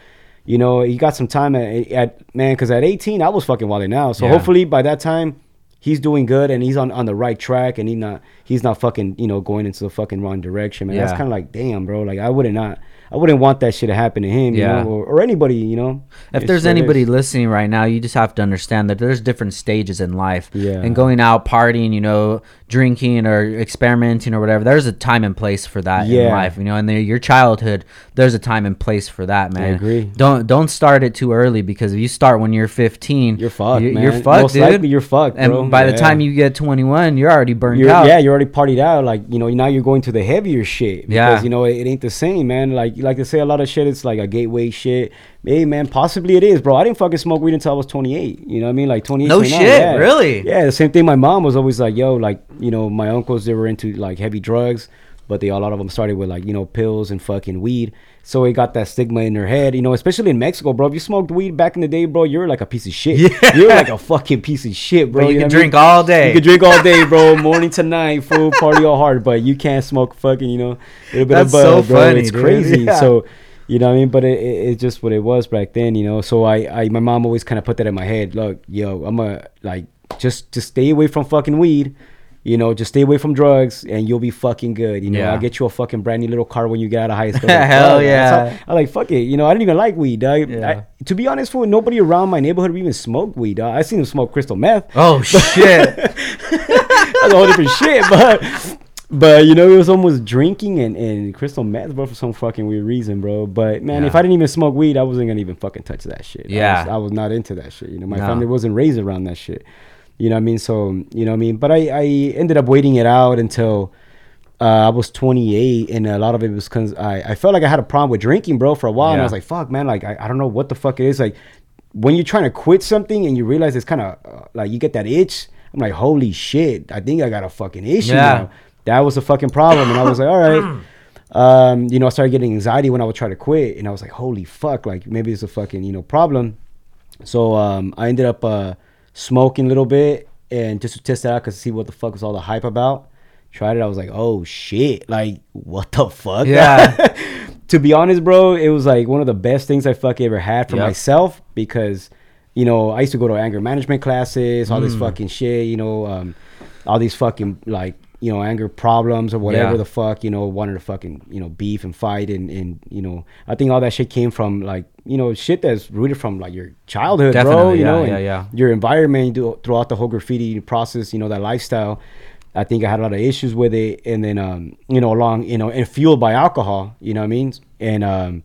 You know, he got some time at, at man, because at 18, I was fucking wilding out. So Yeah. hopefully by that time, he's doing good and he's on, on the right track and he not he's not fucking you know going into the fucking wrong direction man that's kind of like damn bro like i wouldn't not i wouldn't want that shit to happen to him Yeah. you know or, or anybody you know if It's there's anybody is. listening right now, you just have to understand that there's different stages in life. Yeah. And going out partying, you know, drinking or experimenting or whatever, there's a time and place for that in Yeah. life. You know, and there- your childhood, there's a time and place for that, man. I agree. Don't don't start it too early because if you start when you're 15, you're fucked you- man. You're fucked, Most dude. you're fucked and bro. by the time you get 21, you're already burned you're, out. yeah, you're already partied out. Like you know, now you're going to the heavier shit because Yeah. you know it, it ain't the same, man. Like you like to say a lot of shit. It's like a gateway shit. Hey, man, possibly it is, bro. I didn't fucking smoke weed until I was 28. You know what I mean? Like 28. No 29, shit, yeah. really? Yeah, the same thing. My mom was always like, yo, like you know, my uncles they were into like heavy drugs, but they a lot of them started with like you know pills and fucking weed. So it got that stigma in their head, you know, especially in Mexico, bro. If you smoked weed back in the day, bro, you're like a piece of shit. Yeah. You're like a fucking piece of shit, bro. But you know can I mean? drink all day. You can drink all day, bro. Morning to night, full party all hard, but you can't smoke fucking, you know, a little bit That's of so bud, bro. funny, It's dude. crazy. Yeah. So, you know what I mean? But it, it, it's just what it was back then, you know. So I, I, my mom always kind of put that in my head. Look, yo, I'm a like just, just stay away from fucking weed. You know, just stay away from drugs, and you'll be fucking good. You know, Yeah. I'll get you a fucking brand new little car when you get out of high school. Hell fuck, yeah. that's how- I like fuck it. You know, I didn't even like weed. Dog. Yeah. I, to be honest, fool, nobody around my neighborhood even smoked weed. Dog. I seen them smoke crystal meth Oh shit. that's a whole different shit. But but you know, it was almost drinking and, and crystal meth, bro, for some fucking weird reason, bro. But man, if I didn't even smoke weed, I wasn't gonna even fucking touch that shit. I Yeah. was, I was not into that shit. You know, my No. family wasn't raised around that shit. You know what I mean? So you know what I mean. But I I ended up waiting it out until. Uh, I was 28, and a lot of it was because I, I felt like I had a problem with drinking, bro, for a while. And I was like, fuck, man, like, I, I don't know what the fuck it is. Like, when you're trying to quit something and you realize it's kind of uh, like you get that itch, I'm like, holy shit, I think I got a fucking issue Yeah. now. That was a fucking problem. And I was like, all right. Um, you know, I started getting anxiety when I would try to quit. And I was like, holy fuck, like maybe it's a fucking, you know, problem. So um, I ended up uh, smoking a little bit and just to test it out because to see what the fuck was all the hype about. Tried it. I was like, oh shit, like what the fuck? Yeah. to be honest, bro, it was like one of the best things I fucking ever had for Yep. myself because, you know, I used to go to anger management classes, all this Mm. fucking shit, you know, um, all these fucking like, you know, anger problems or whatever Yeah. the fuck, you know, wanted to fucking, you know, beef and fight and, and, you know, I think all that shit came from like, you know, shit that's rooted from like your childhood, bro, you yeah, know, yeah, yeah. your environment do, throughout the whole graffiti process, you know, that lifestyle. I think I had a lot of issues with it, and then um, you know, along you know, and fueled by alcohol, you know what I mean? And um,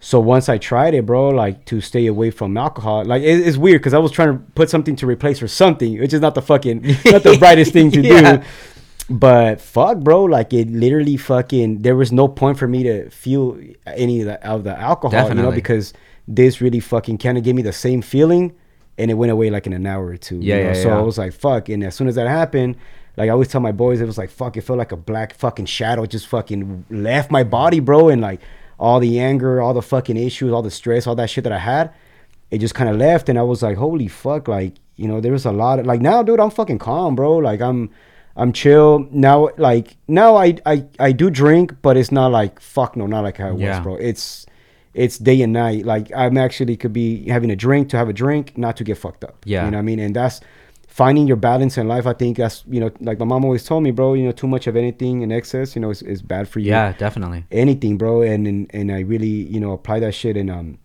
so once I tried it, bro, like to stay away from alcohol, like it, it's weird because I was trying to put something to replace for something, which is not the fucking not the brightest thing to Yeah. do. But fuck, bro, like it literally fucking. There was no point for me to feel any of the, of the alcohol, you know, because this really fucking kind of gave me the same feeling, and it went away like in an hour or two. you Yeah, know? yeah, So yeah. I was like, fuck. And as soon as that happened, like I always tell my boys, it was like, fuck, it felt like a black fucking shadow just fucking left my body, bro. And like all the anger, all the fucking issues, all the stress, all that shit that I had, it just kind of left. And I was like, holy fuck, like, you know, there was a lot of like now, dude, I'm fucking calm, bro. Like I'm I'm chill. Now like now I I, I do drink, but it's not like fuck no, not like how it Yeah. was, bro. It's it's day and night. Like I'm actually could be having a drink to have a drink, not to get fucked up. Yeah. You know what I mean? And that's finding your balance in life. I think that's you know, like my mom always told me, bro. You know, too much of anything in excess, you know, is, is bad for you. Yeah, definitely. Anything, bro. And, and and I really you know apply that shit and um,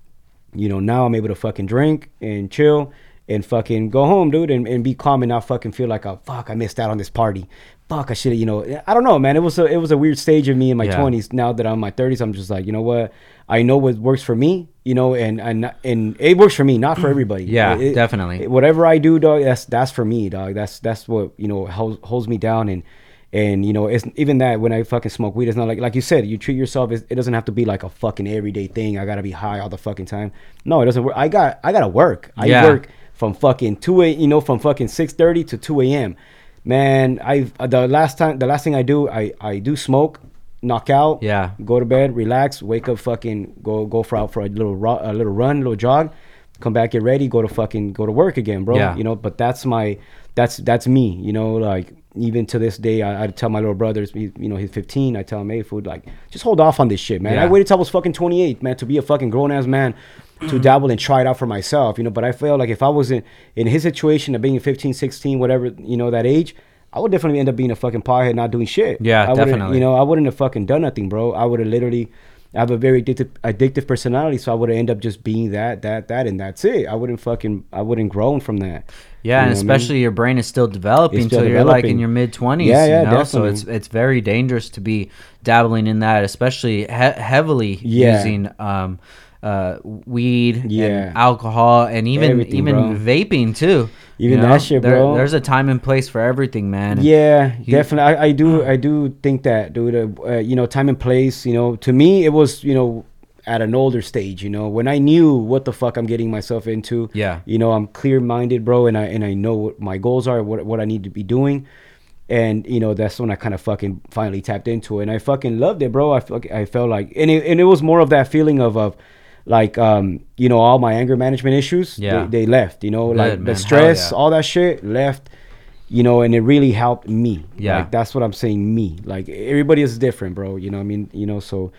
you know now I'm able to fucking drink and chill and fucking go home, dude, and, and be calm and not fucking feel like oh fuck I missed out on this party. Fuck I should have, you know I don't know man. It was a it was a weird stage of me in my Yeah. twenties. Now that I'm in my thirties, I'm just like you know what. I know what works for me, you know, and and and it works for me, not for everybody. Yeah, It- it- definitely. whatever I do, dog, that's that's for me, dog. That's that's what you know holds, holds me down, and and you know it's even that when I fucking smoke weed, it's not like like you said, you treat yourself. It doesn't have to be like a fucking everyday thing. I gotta be high all the fucking time. No, it doesn't work. I got I gotta work. I Yeah. work from fucking two a you know from fucking six thirty to two a.m. Man, I uh, the last time the last thing I do I I do smoke, knock out, Yeah. go to bed, relax, wake up, fucking go go for out for a little ru- a little run, little jog, come back, get ready, go to fucking go to work again, bro. Yeah. You know, but that's my that's that's me. You know, like even to this day, I, I tell my little brothers, you know, he's 15. I tell him, hey, food, like just hold off on this shit, man. I waited till I was fucking 28, man, to be a fucking grown ass man. To dabble and try it out for myself, you know, but I feel like if I wasn't in his situation of being 15, 16, whatever, you know, that age, I would definitely end up being a fucking pothead, not doing shit. Yeah, I definitely. You know, I wouldn't have fucking done nothing, bro. I would have literally. I have a very addictive, addictive personality, so I would have end up just being that, that, that, and that's it. I wouldn't fucking, I wouldn't grown from that. Yeah, You and what I mean? especially your brain is still developing, until you're like in your mid twenties. Yeah, yeah, you know? So it's it's very dangerous to be dabbling in that, especially he- heavily Yeah. using um, uh, weed Yeah. and alcohol, and even Everything, even bro. vaping too. Even you that shit, There- bro. There's a time and place for everything, man. And Yeah, you- definitely. I, I do. I do think that, dude. Uh, uh, you know, time and place. You know, to me, it was you know at an older stage. You know, when I knew what the fuck I'm getting myself into. Yeah. You know, I'm clear minded, bro, and I and I know what my goals are, what what I need to be doing. And you know that's when I kind of fucking finally tapped into it, and I fucking loved it, bro. I I felt like, and it, and it was more of that feeling of of like um you know all my anger management issues Yeah. they, they left you know Good, like man. the stress yeah. all that shit left you know and it really helped me Yeah. like that's what i'm saying me like everybody is different bro you know what i mean you know so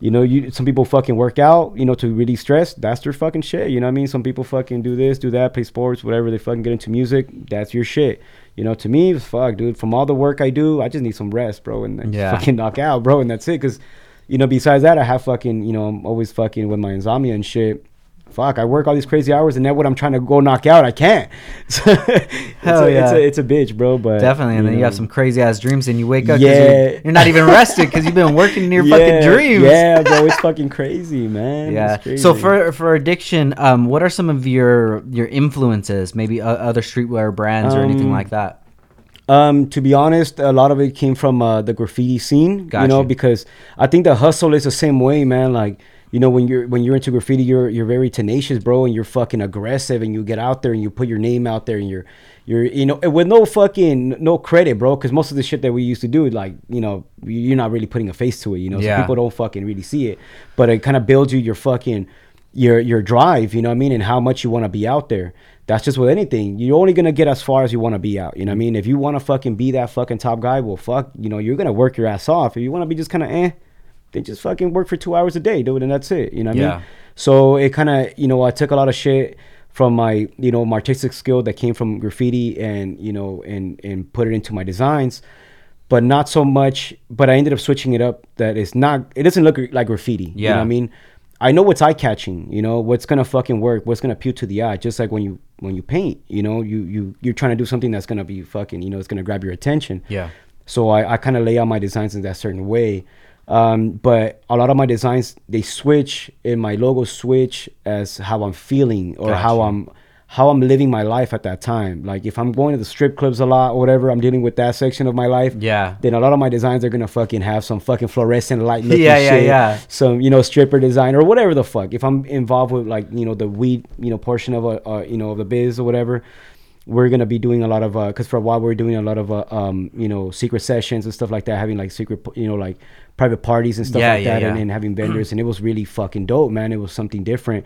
you know you some people fucking work out you know to really stress that's their fucking shit you know what i mean some people fucking do this do that play sports whatever they fucking get into music that's your shit you know to me fuck dude from all the work i do i just need some rest bro and then Yeah. fucking knock out bro and that's it because you know besides that i have fucking you know i'm always fucking with my insomnia and shit fuck, I work all these crazy hours, and then what I'm trying to go knock out, I can't. So it's, Hell a, yeah. it's a it's a bitch, bro. But Definitely, and then you have some crazy ass dreams, and you wake up, Yeah. yeah, you're, you're not even rested because you've been working in your fucking dreams. Yeah, bro, it's fucking crazy, man. Yeah. Crazy. So for for addiction, um, what are some of your your influences? Maybe uh, other streetwear brands or anything Um, like that. Um, to be honest, a lot of it came from uh, the graffiti scene. Got you know, because I think the hustle is the same way, man. Like, you know, when you're when you're into graffiti, you're you're very tenacious, bro, and you're fucking aggressive, and you get out there and you put your name out there, and you're you're you know with no fucking no credit, bro. Because most of the shit that we used to do, like you know, you're not really putting a face to it. You know, Yeah. so people don't fucking really see it, but it kind of builds you your fucking your your drive. You know what I mean, and how much you want to be out there that's just with anything. You're only gonna get as far as you want to be out. You know what I mean? If you want to fucking be that fucking top guy, well, fuck, you know, you're gonna work your ass off. If you want to be just kind of eh, then just fucking work for two hours a day, do it, and that's it. You know what I Yeah. mean? So it kind of, you know, I took a lot of shit from my, you know, my artistic skill that came from graffiti, and you know, and and put it into my designs. But not so much. But I ended up switching it up. That it's not. It doesn't look like graffiti. You know Yeah. what I mean? I know what's eye catching, you know, what's gonna fucking work, what's gonna appeal to the eye. Just like when you when you paint, you know, you you you're trying to do something that's gonna be fucking, you know, it's gonna grab your attention. Yeah. So I, I kind of lay out my designs in that certain way. Um, but a lot of my designs they switch and my logo switch as how I'm feeling or how I'm how I'm living my life at that time. Like if I'm going to the strip clubs a lot or whatever, I'm dealing with that section of my life Yeah. then a lot of my designs are gonna fucking have some fucking fluorescent light looking Yeah, yeah, shit, yeah. some you know stripper design or whatever the fuck. If I'm involved with like you know the weed you know portion of a uh, you know of the biz or whatever, we're gonna be doing a lot of uh because for a while we are doing a lot of uh, um you know secret sessions and stuff like that, having like secret you know like private parties and stuff Yeah, like yeah, that, And, yeah. and having vendors, and it was really fucking dope, man. It was something different.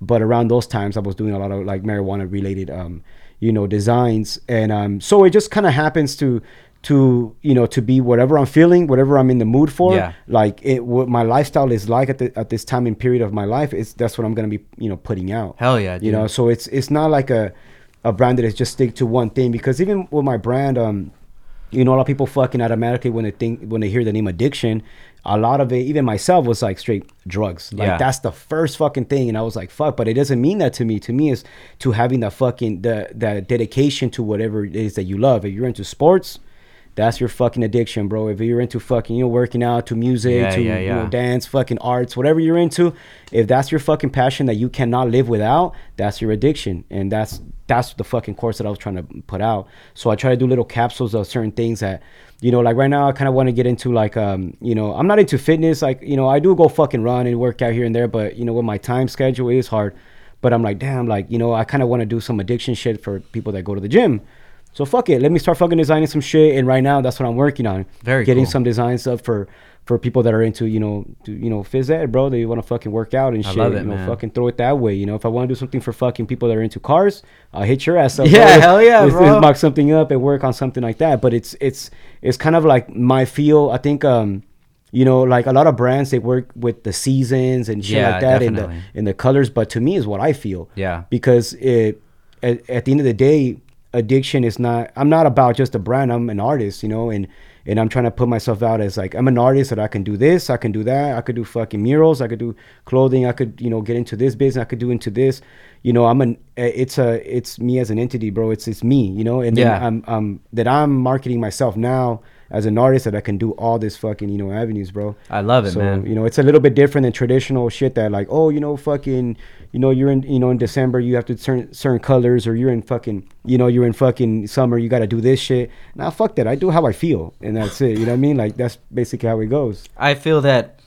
But around those times, I was doing a lot of like marijuana related, um, you know, designs, and um, so it just kind of happens to, to you know, to be whatever I'm feeling, whatever I'm in the mood for. Yeah. Like it, what my lifestyle is like at the, at this time and period of my life is that's what I'm gonna be, you know, putting out. Hell yeah, You know, so it's it's not like a, a brand that is just stick to one thing because even with my brand, um, you know, a lot of people fucking automatically when they think when they hear the name addiction, a lot of it, even myself, was like straight drugs. Like Yeah. that's the first fucking thing, and I was like, fuck. But it doesn't mean that to me. To me, is to having the fucking the the dedication to whatever it is that you love. If you're into sports. That's your fucking addiction, bro. If you're into fucking, you know, working out to music, Yeah, to yeah, you know, dance, fucking arts, whatever you're into, if that's your fucking passion that you cannot live without, that's your addiction, and that's that's the fucking course that I was trying to put out. So I try to do little capsules of certain things that, you know, like right now I kind of want to get into like, um, you know, I'm not into fitness, like you know, I do go fucking run and work out here and there, but you know, with my time schedule it is hard. But I'm like, damn, like you know, I kind of want to do some addiction shit for people that go to the gym. So fuck it, let me start fucking designing some shit, and right now that's what I'm working on. Very getting cool. some design stuff for for people that are into you know to, you know phys ed, bro. They want to fucking work out and I shit. love it, you know, man. fucking throw it that way. You know, if I want to do something for fucking people that are into cars, I'll hit your ass up. Yeah, bro. hell yeah, Let's- bro. let's mock something up and work on something like that. But it's it's it's kind of like my feel. I think um you know like a lot of brands they work with the seasons and shit Yeah, like that and the and the colors. But to me is what I feel Yeah. because it at, at the end of the day addiction is not i'm not about just a brand i'm an artist you know and and i'm trying to put myself out as like i'm an artist that i can do this i can do that i could do fucking murals i could do clothing i could you know get into this business i could do into this you know i'm an eh, it's a it's me as an entity bro it's it's me you know and then Yeah. i'm i'm that i'm marketing myself now as an artist that i can do all this fucking you know avenues bro I love it, so, man. You know, it's a little bit different than traditional shit that like, oh, you know, fucking, you know, you're in, you know, in December you have to turn certain colors, or you're in fucking, you know, you're in fucking summer you got to do this shit. Nah, fuck that. I do how I feel, and that's it. You know what I mean? Like that's basically how it goes. I feel that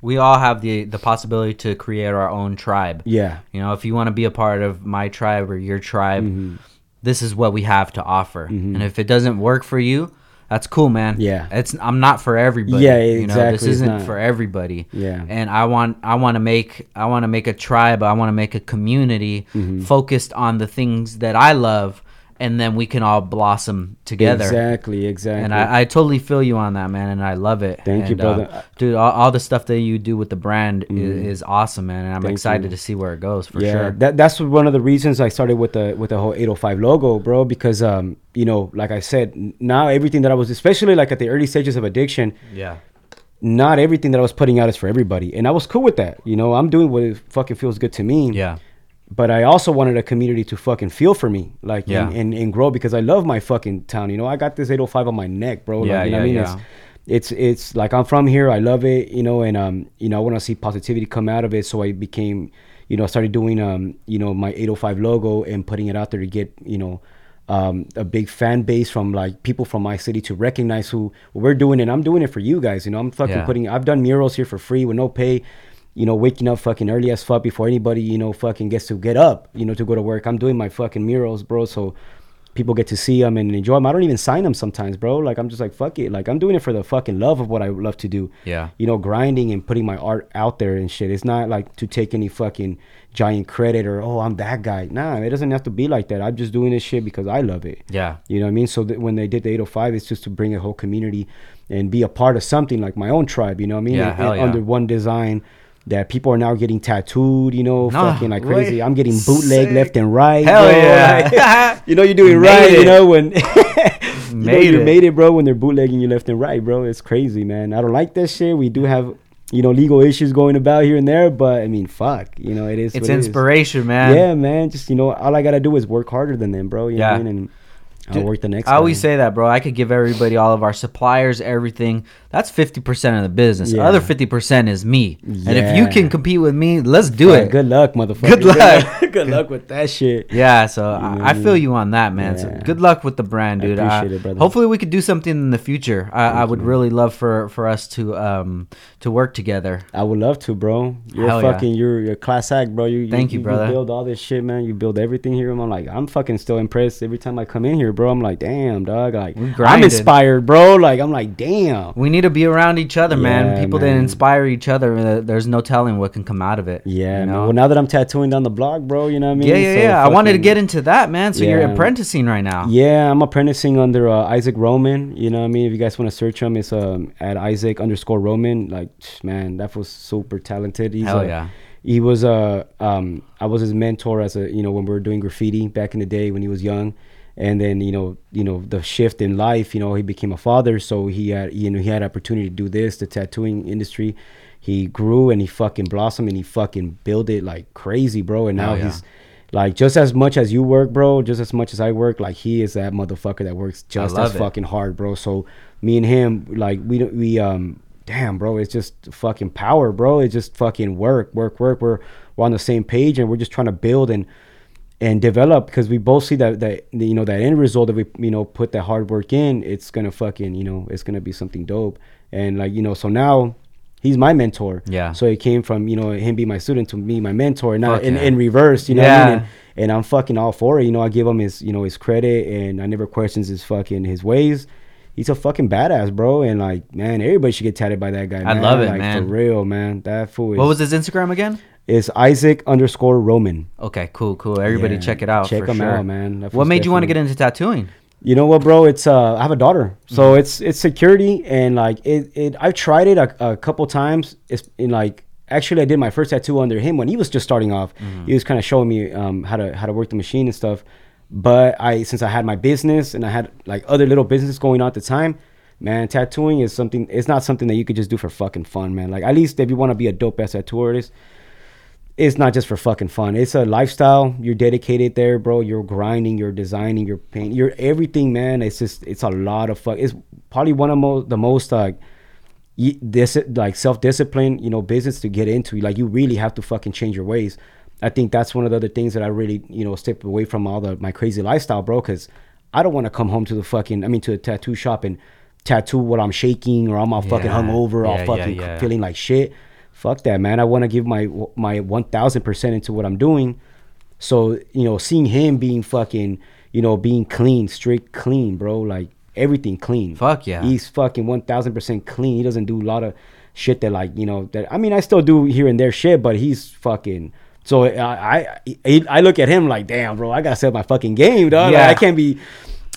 we all have the the possibility to create our own tribe. Yeah. You know, if you want to be a part of my tribe or your tribe, Mm-hmm. this is what we have to offer. And if it doesn't work for you, that's cool, man. Yeah. It's I'm not for everybody. Yeah, You know, this isn't for everybody. Yeah. And I want I want to make I want to make a tribe, I want to make a community Mm-hmm. focused on the things that I love and then we can all blossom together. Exactly. Exactly. And I, I totally feel you on that, man, and I love it. Thank you, And, uh, brother. dude, all, all the stuff that you do with the brand i- is, awesome, man, and I'm Mm-hmm. Thank excited you. to see where it goes for yeah, sure. that that's one of the reasons I started with the with the whole 805 logo, bro. Because um, you know, like I said, now everything that I was, especially like at the early stages of addiction, yeah, not everything that I was putting out is for everybody, and I was cool with that. You know, I'm doing what it fucking feels good to me. Yeah. But I also wanted a community to fucking feel for me, like Yeah. and, and, and grow because I love my fucking town. You know, I got this 805 on my neck, bro. Yeah, like, you know what I mean? yeah. It's, it's it's like I'm from here. I love it, you know, and um, you know, I want to see positivity come out of it. So I became, you know, I started doing um, you know, my 805 logo and putting it out there to get, you know, um, a big fan base from like people from my city to recognize who we're doing and I'm doing it for you guys. You know, I'm fucking Yeah. putting I've done murals here for free with no pay. You know, waking up fucking early as fuck before anybody, you know, fucking gets to get up, you know, to go to work. I'm doing my fucking murals, bro. So people get to see them and enjoy them. I don't even sign them sometimes, bro. Like I'm just like fuck it. Like I'm doing it for the fucking love of what I love to do. Yeah. You know, grinding and putting my art out there and shit. It's not like to take any fucking giant credit or oh I'm that guy. Nah, it doesn't have to be like that. I'm just doing this shit because I love it. Yeah. You know what I mean? So when they did the 805, it's just to bring a whole community and be a part of something like my own tribe. You know what I mean? Yeah, And- hell yeah. Under one design. That people are now getting tattooed, you know, Nah, fucking like wait. crazy. I'm getting bootleg Sick. left and right. Hell bro. yeah. Like, you know, you're doing Made right. it. You know when you, know, Made you it. made it, bro. When they're bootlegging you left and right, bro. It's crazy, man. I don't like that shit. We do have, you know, legal issues going about here and there, but I mean, fuck. You know, it is. It's what it is. inspiration, man. Yeah, man. Just you know, all I gotta do is work harder than them, bro. You know what I Yeah. mean? And I'll work the next. I always time. say that, bro. I could give everybody, all of our suppliers, everything. That's fifty percent of the business. The Yeah. other fifty percent is me. And if you can compete with me, let's do it. Good luck, motherfucker. Good luck. good luck with that shit. Yeah, so I, I I feel you on that, man. So good luck with the brand, I dude. appreciate Uh, it, brother. Hopefully, we could do something in the future. I, I would really love for for us to um to work together. I would love to, bro. You're Hell yeah. fucking, you're, you're a class act, bro. You, Thank you, brother. build all this shit, man. You build everything here. I'm like, I'm fucking still impressed every time I come in here, bro. I'm like, damn, dog. Like, I'm inspired, bro. Like, I'm like, damn. We need to be around each other, man. Yeah, People that inspire each other. uh, There's no telling what can come out of it. Yeah, you know? Well, now that I'm tattooing down the block, bro, you know what I mean? yeah, yeah, So yeah. I wanted to get into that, man. So you're apprenticing right now. Yeah, I'm apprenticing under uh, Isaac Roman. You know what I mean? If you guys want to search him, it's um, at Isaac underscore Roman. Like, man, that was super talented. He's Hell a- yeah. He was a um, I was his mentor as a you know when we were doing graffiti back in the day when he was young, and then you know you know the shift in life. You know he became a father, so he had you know he had opportunity to do this, the tattooing industry. He grew and he fucking blossomed and he fucking built it like crazy, bro. And now Hell yeah. he's like just as much as you work, bro, just as much as I work, like he is that motherfucker that works just as it. fucking hard, bro. So me and him, like we don't we um damn bro, it's just fucking power, bro. It's just fucking work, work, work. We're we're on the same page and we're just trying to build and and develop because we both see that that you know that end result that we you know put that hard work in, it's gonna fucking you know it's gonna be something dope. And like you know, so now he's my mentor. Yeah. So it came from you know him be my student to me my mentor, now in, yeah. in reverse. You know what I mean? And, and I'm fucking all for it. You know, I give him his you know his credit, and I never questions his fucking his ways. He's a fucking badass, bro. And like, man, everybody should get tatted by that guy. I man. love it, like, man. For real, man. That fool is. What was his Instagram again? Is Isaac underscore Roman. Okay, cool, cool. Everybody Yeah, check it out. check him sure. out, man. That What made you want to get into tattooing? You know what, bro? It's uh, I have a daughter, so Mm-hmm. it's it's security and like it. it I've tried it a, a couple times. It's in like actually I did my first tattoo under him when he was just starting off. Mm-hmm. He was kind of showing me um how to how to work the machine and stuff. But I since I had my business and I had like other little business going on at the time, man, tattooing is something. It's not something that you could just do for fucking fun, man. Like at least if you want to be a dope ass tattoo artist, it's not just for fucking fun. It's a lifestyle. You're dedicated there, bro. You're grinding. You're designing. You're painting. You're everything, man. It's just it's a lot of fuck. It's probably one of mo- the most like this like self discipline, you know, business to get into. Like you really have to fucking change your ways. I think that's one of the other things that I really you know step away from all the my crazy lifestyle, bro. Because I don't want to come home to the fucking I mean to a tattoo shop and tattoo what I'm shaking or I'm all fucking Yeah. hungover, all Yeah, yeah, fucking yeah. feeling like shit. Fuck that, man. I want to give my my one thousand percent into what I'm doing. So you know, seeing him being fucking, you know, being clean, straight clean, bro, like everything clean. Fuck yeah. He's fucking one thousand percent clean. He doesn't do a lot of shit that like you know that. I mean, I still do here and there shit, but he's fucking. So I I I, look at him like, damn, bro, I gotta set my fucking game, dog. Like, Yeah. I can't be.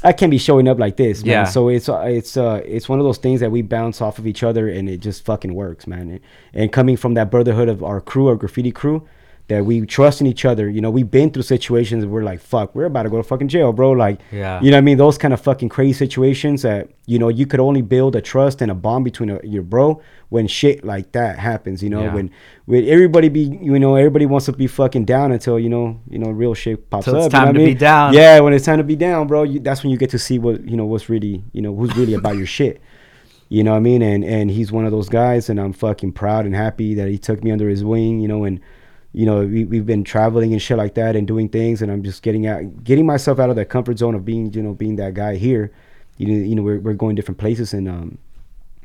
I can't be showing up like this, man. Yeah. So it's uh, it's uh it's one of those things that we bounce off of each other, and it just fucking works, man. And, and coming from that brotherhood of our crew, our graffiti crew, that we trust in each other. You know, we've been through situations where we're like, fuck, we're about to go to fucking jail, bro. Like, Yeah. you know what I mean? Those kind of fucking crazy situations that, you know, you could only build a trust and a bond between a, your bro when shit like that happens, you know, Yeah. when, when everybody be, you know, everybody wants to be fucking down until, you know, you know, real shit pops Till up. it's you know time to I be down. Yeah, when it's time to be down, bro, you, that's when you get to see what, you know, what's really, you know, who's really about your shit. You know what I mean? And and he's one of those guys, and I'm fucking proud and happy that he took me under his wing. You know, and you know we we've been traveling and shit like that and doing things, and I'm just getting out, getting myself out of that comfort zone of being, you know, being that guy here. You know, you know, we're we're going different places, and um,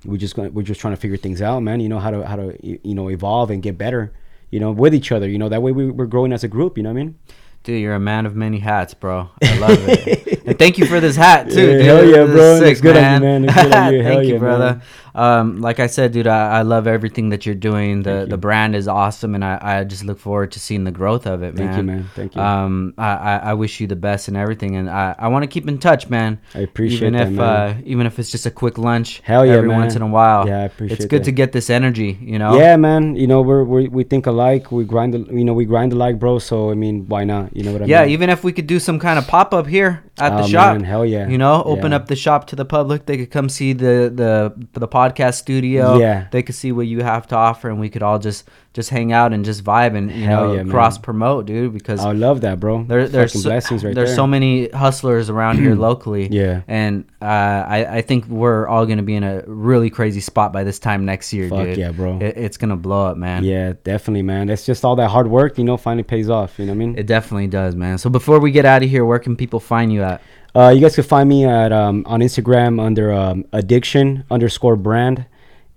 we're just going, we're just trying to figure things out, man. You know how to how to you know evolve and get better. You know, with each other. You know, that way we, we're growing as a group. You know what I mean? Dude, you're a man of many hats, bro. I love it. and thank you for this hat too, Yeah, dude. hell yeah, bro. Looks good on you, man. On you. thank you, yeah, brother. Um, like I said, dude, I, I love everything that you're doing. The you. the brand is awesome, and I, I just look forward to seeing the growth of it, man. Thank you, man. Thank you. Um, I, I, I wish you the best and everything, and I, I want to keep in touch, man. I appreciate even that, if man. uh, even if it's just a quick lunch, Hell yeah, every man. once in a while. Yeah, I appreciate. It. It's good that. to get this energy, you know. Yeah, man. You know, we're, we we think alike. We grind, you know, we grind alike, bro. So I mean, why not? You know what I Yeah, mean? even if we could do some kind of pop up here at the Oh, shop, man, hell yeah. You know, open Yeah. up the shop to the public. They could come see the the the podcast studio. Yeah. they could see what you have to offer, and we could all just just hang out and just vibe and you Hell know yeah, cross promote, dude. Because I love that, bro. there, there's so, blessings right there's there. so many hustlers around here locally. Yeah. and uh, I I think we're all gonna be in a really crazy spot by this time next year, Fuck dude. yeah, bro. It, it's gonna blow up, man. Yeah, definitely, man. It's just all that hard work, you know, finally pays off. You know what I mean? It definitely does, man. So before we get out of here, where can people find you at? Uh, you guys can find me at um, on Instagram under um, adixion underscore brand,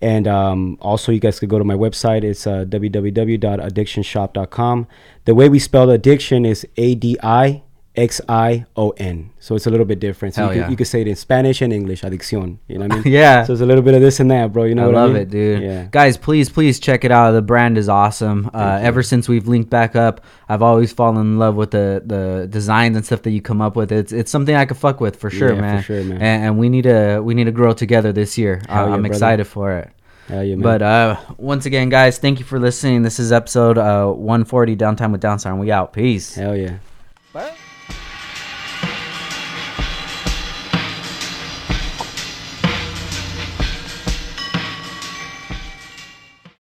and um, also you guys could go to my website. It's uh, www.adixionshop.com. The way we spell addiction is A D I X I O N. So it's a little bit different. So Hell you, could, yeah. you could say it in Spanish and English, adicción. You know what I mean? Yeah. So it's a little bit of this and that, bro. You know I love I mean? it, dude. Yeah. Guys, please, please check it out. The brand is awesome. Uh, ever since we've linked back up, I've always fallen in love with the the designs and stuff that you come up with. It's it's something I could fuck with for sure, Yeah, for sure, man. And, and we need to we need to grow together this year. Hell yeah, I'm brother. excited for it. Hell yeah, man. But uh, once again, guys, thank you for listening. This is episode uh, 140 Downtime with Downstar, and we out. Peace. Hell yeah.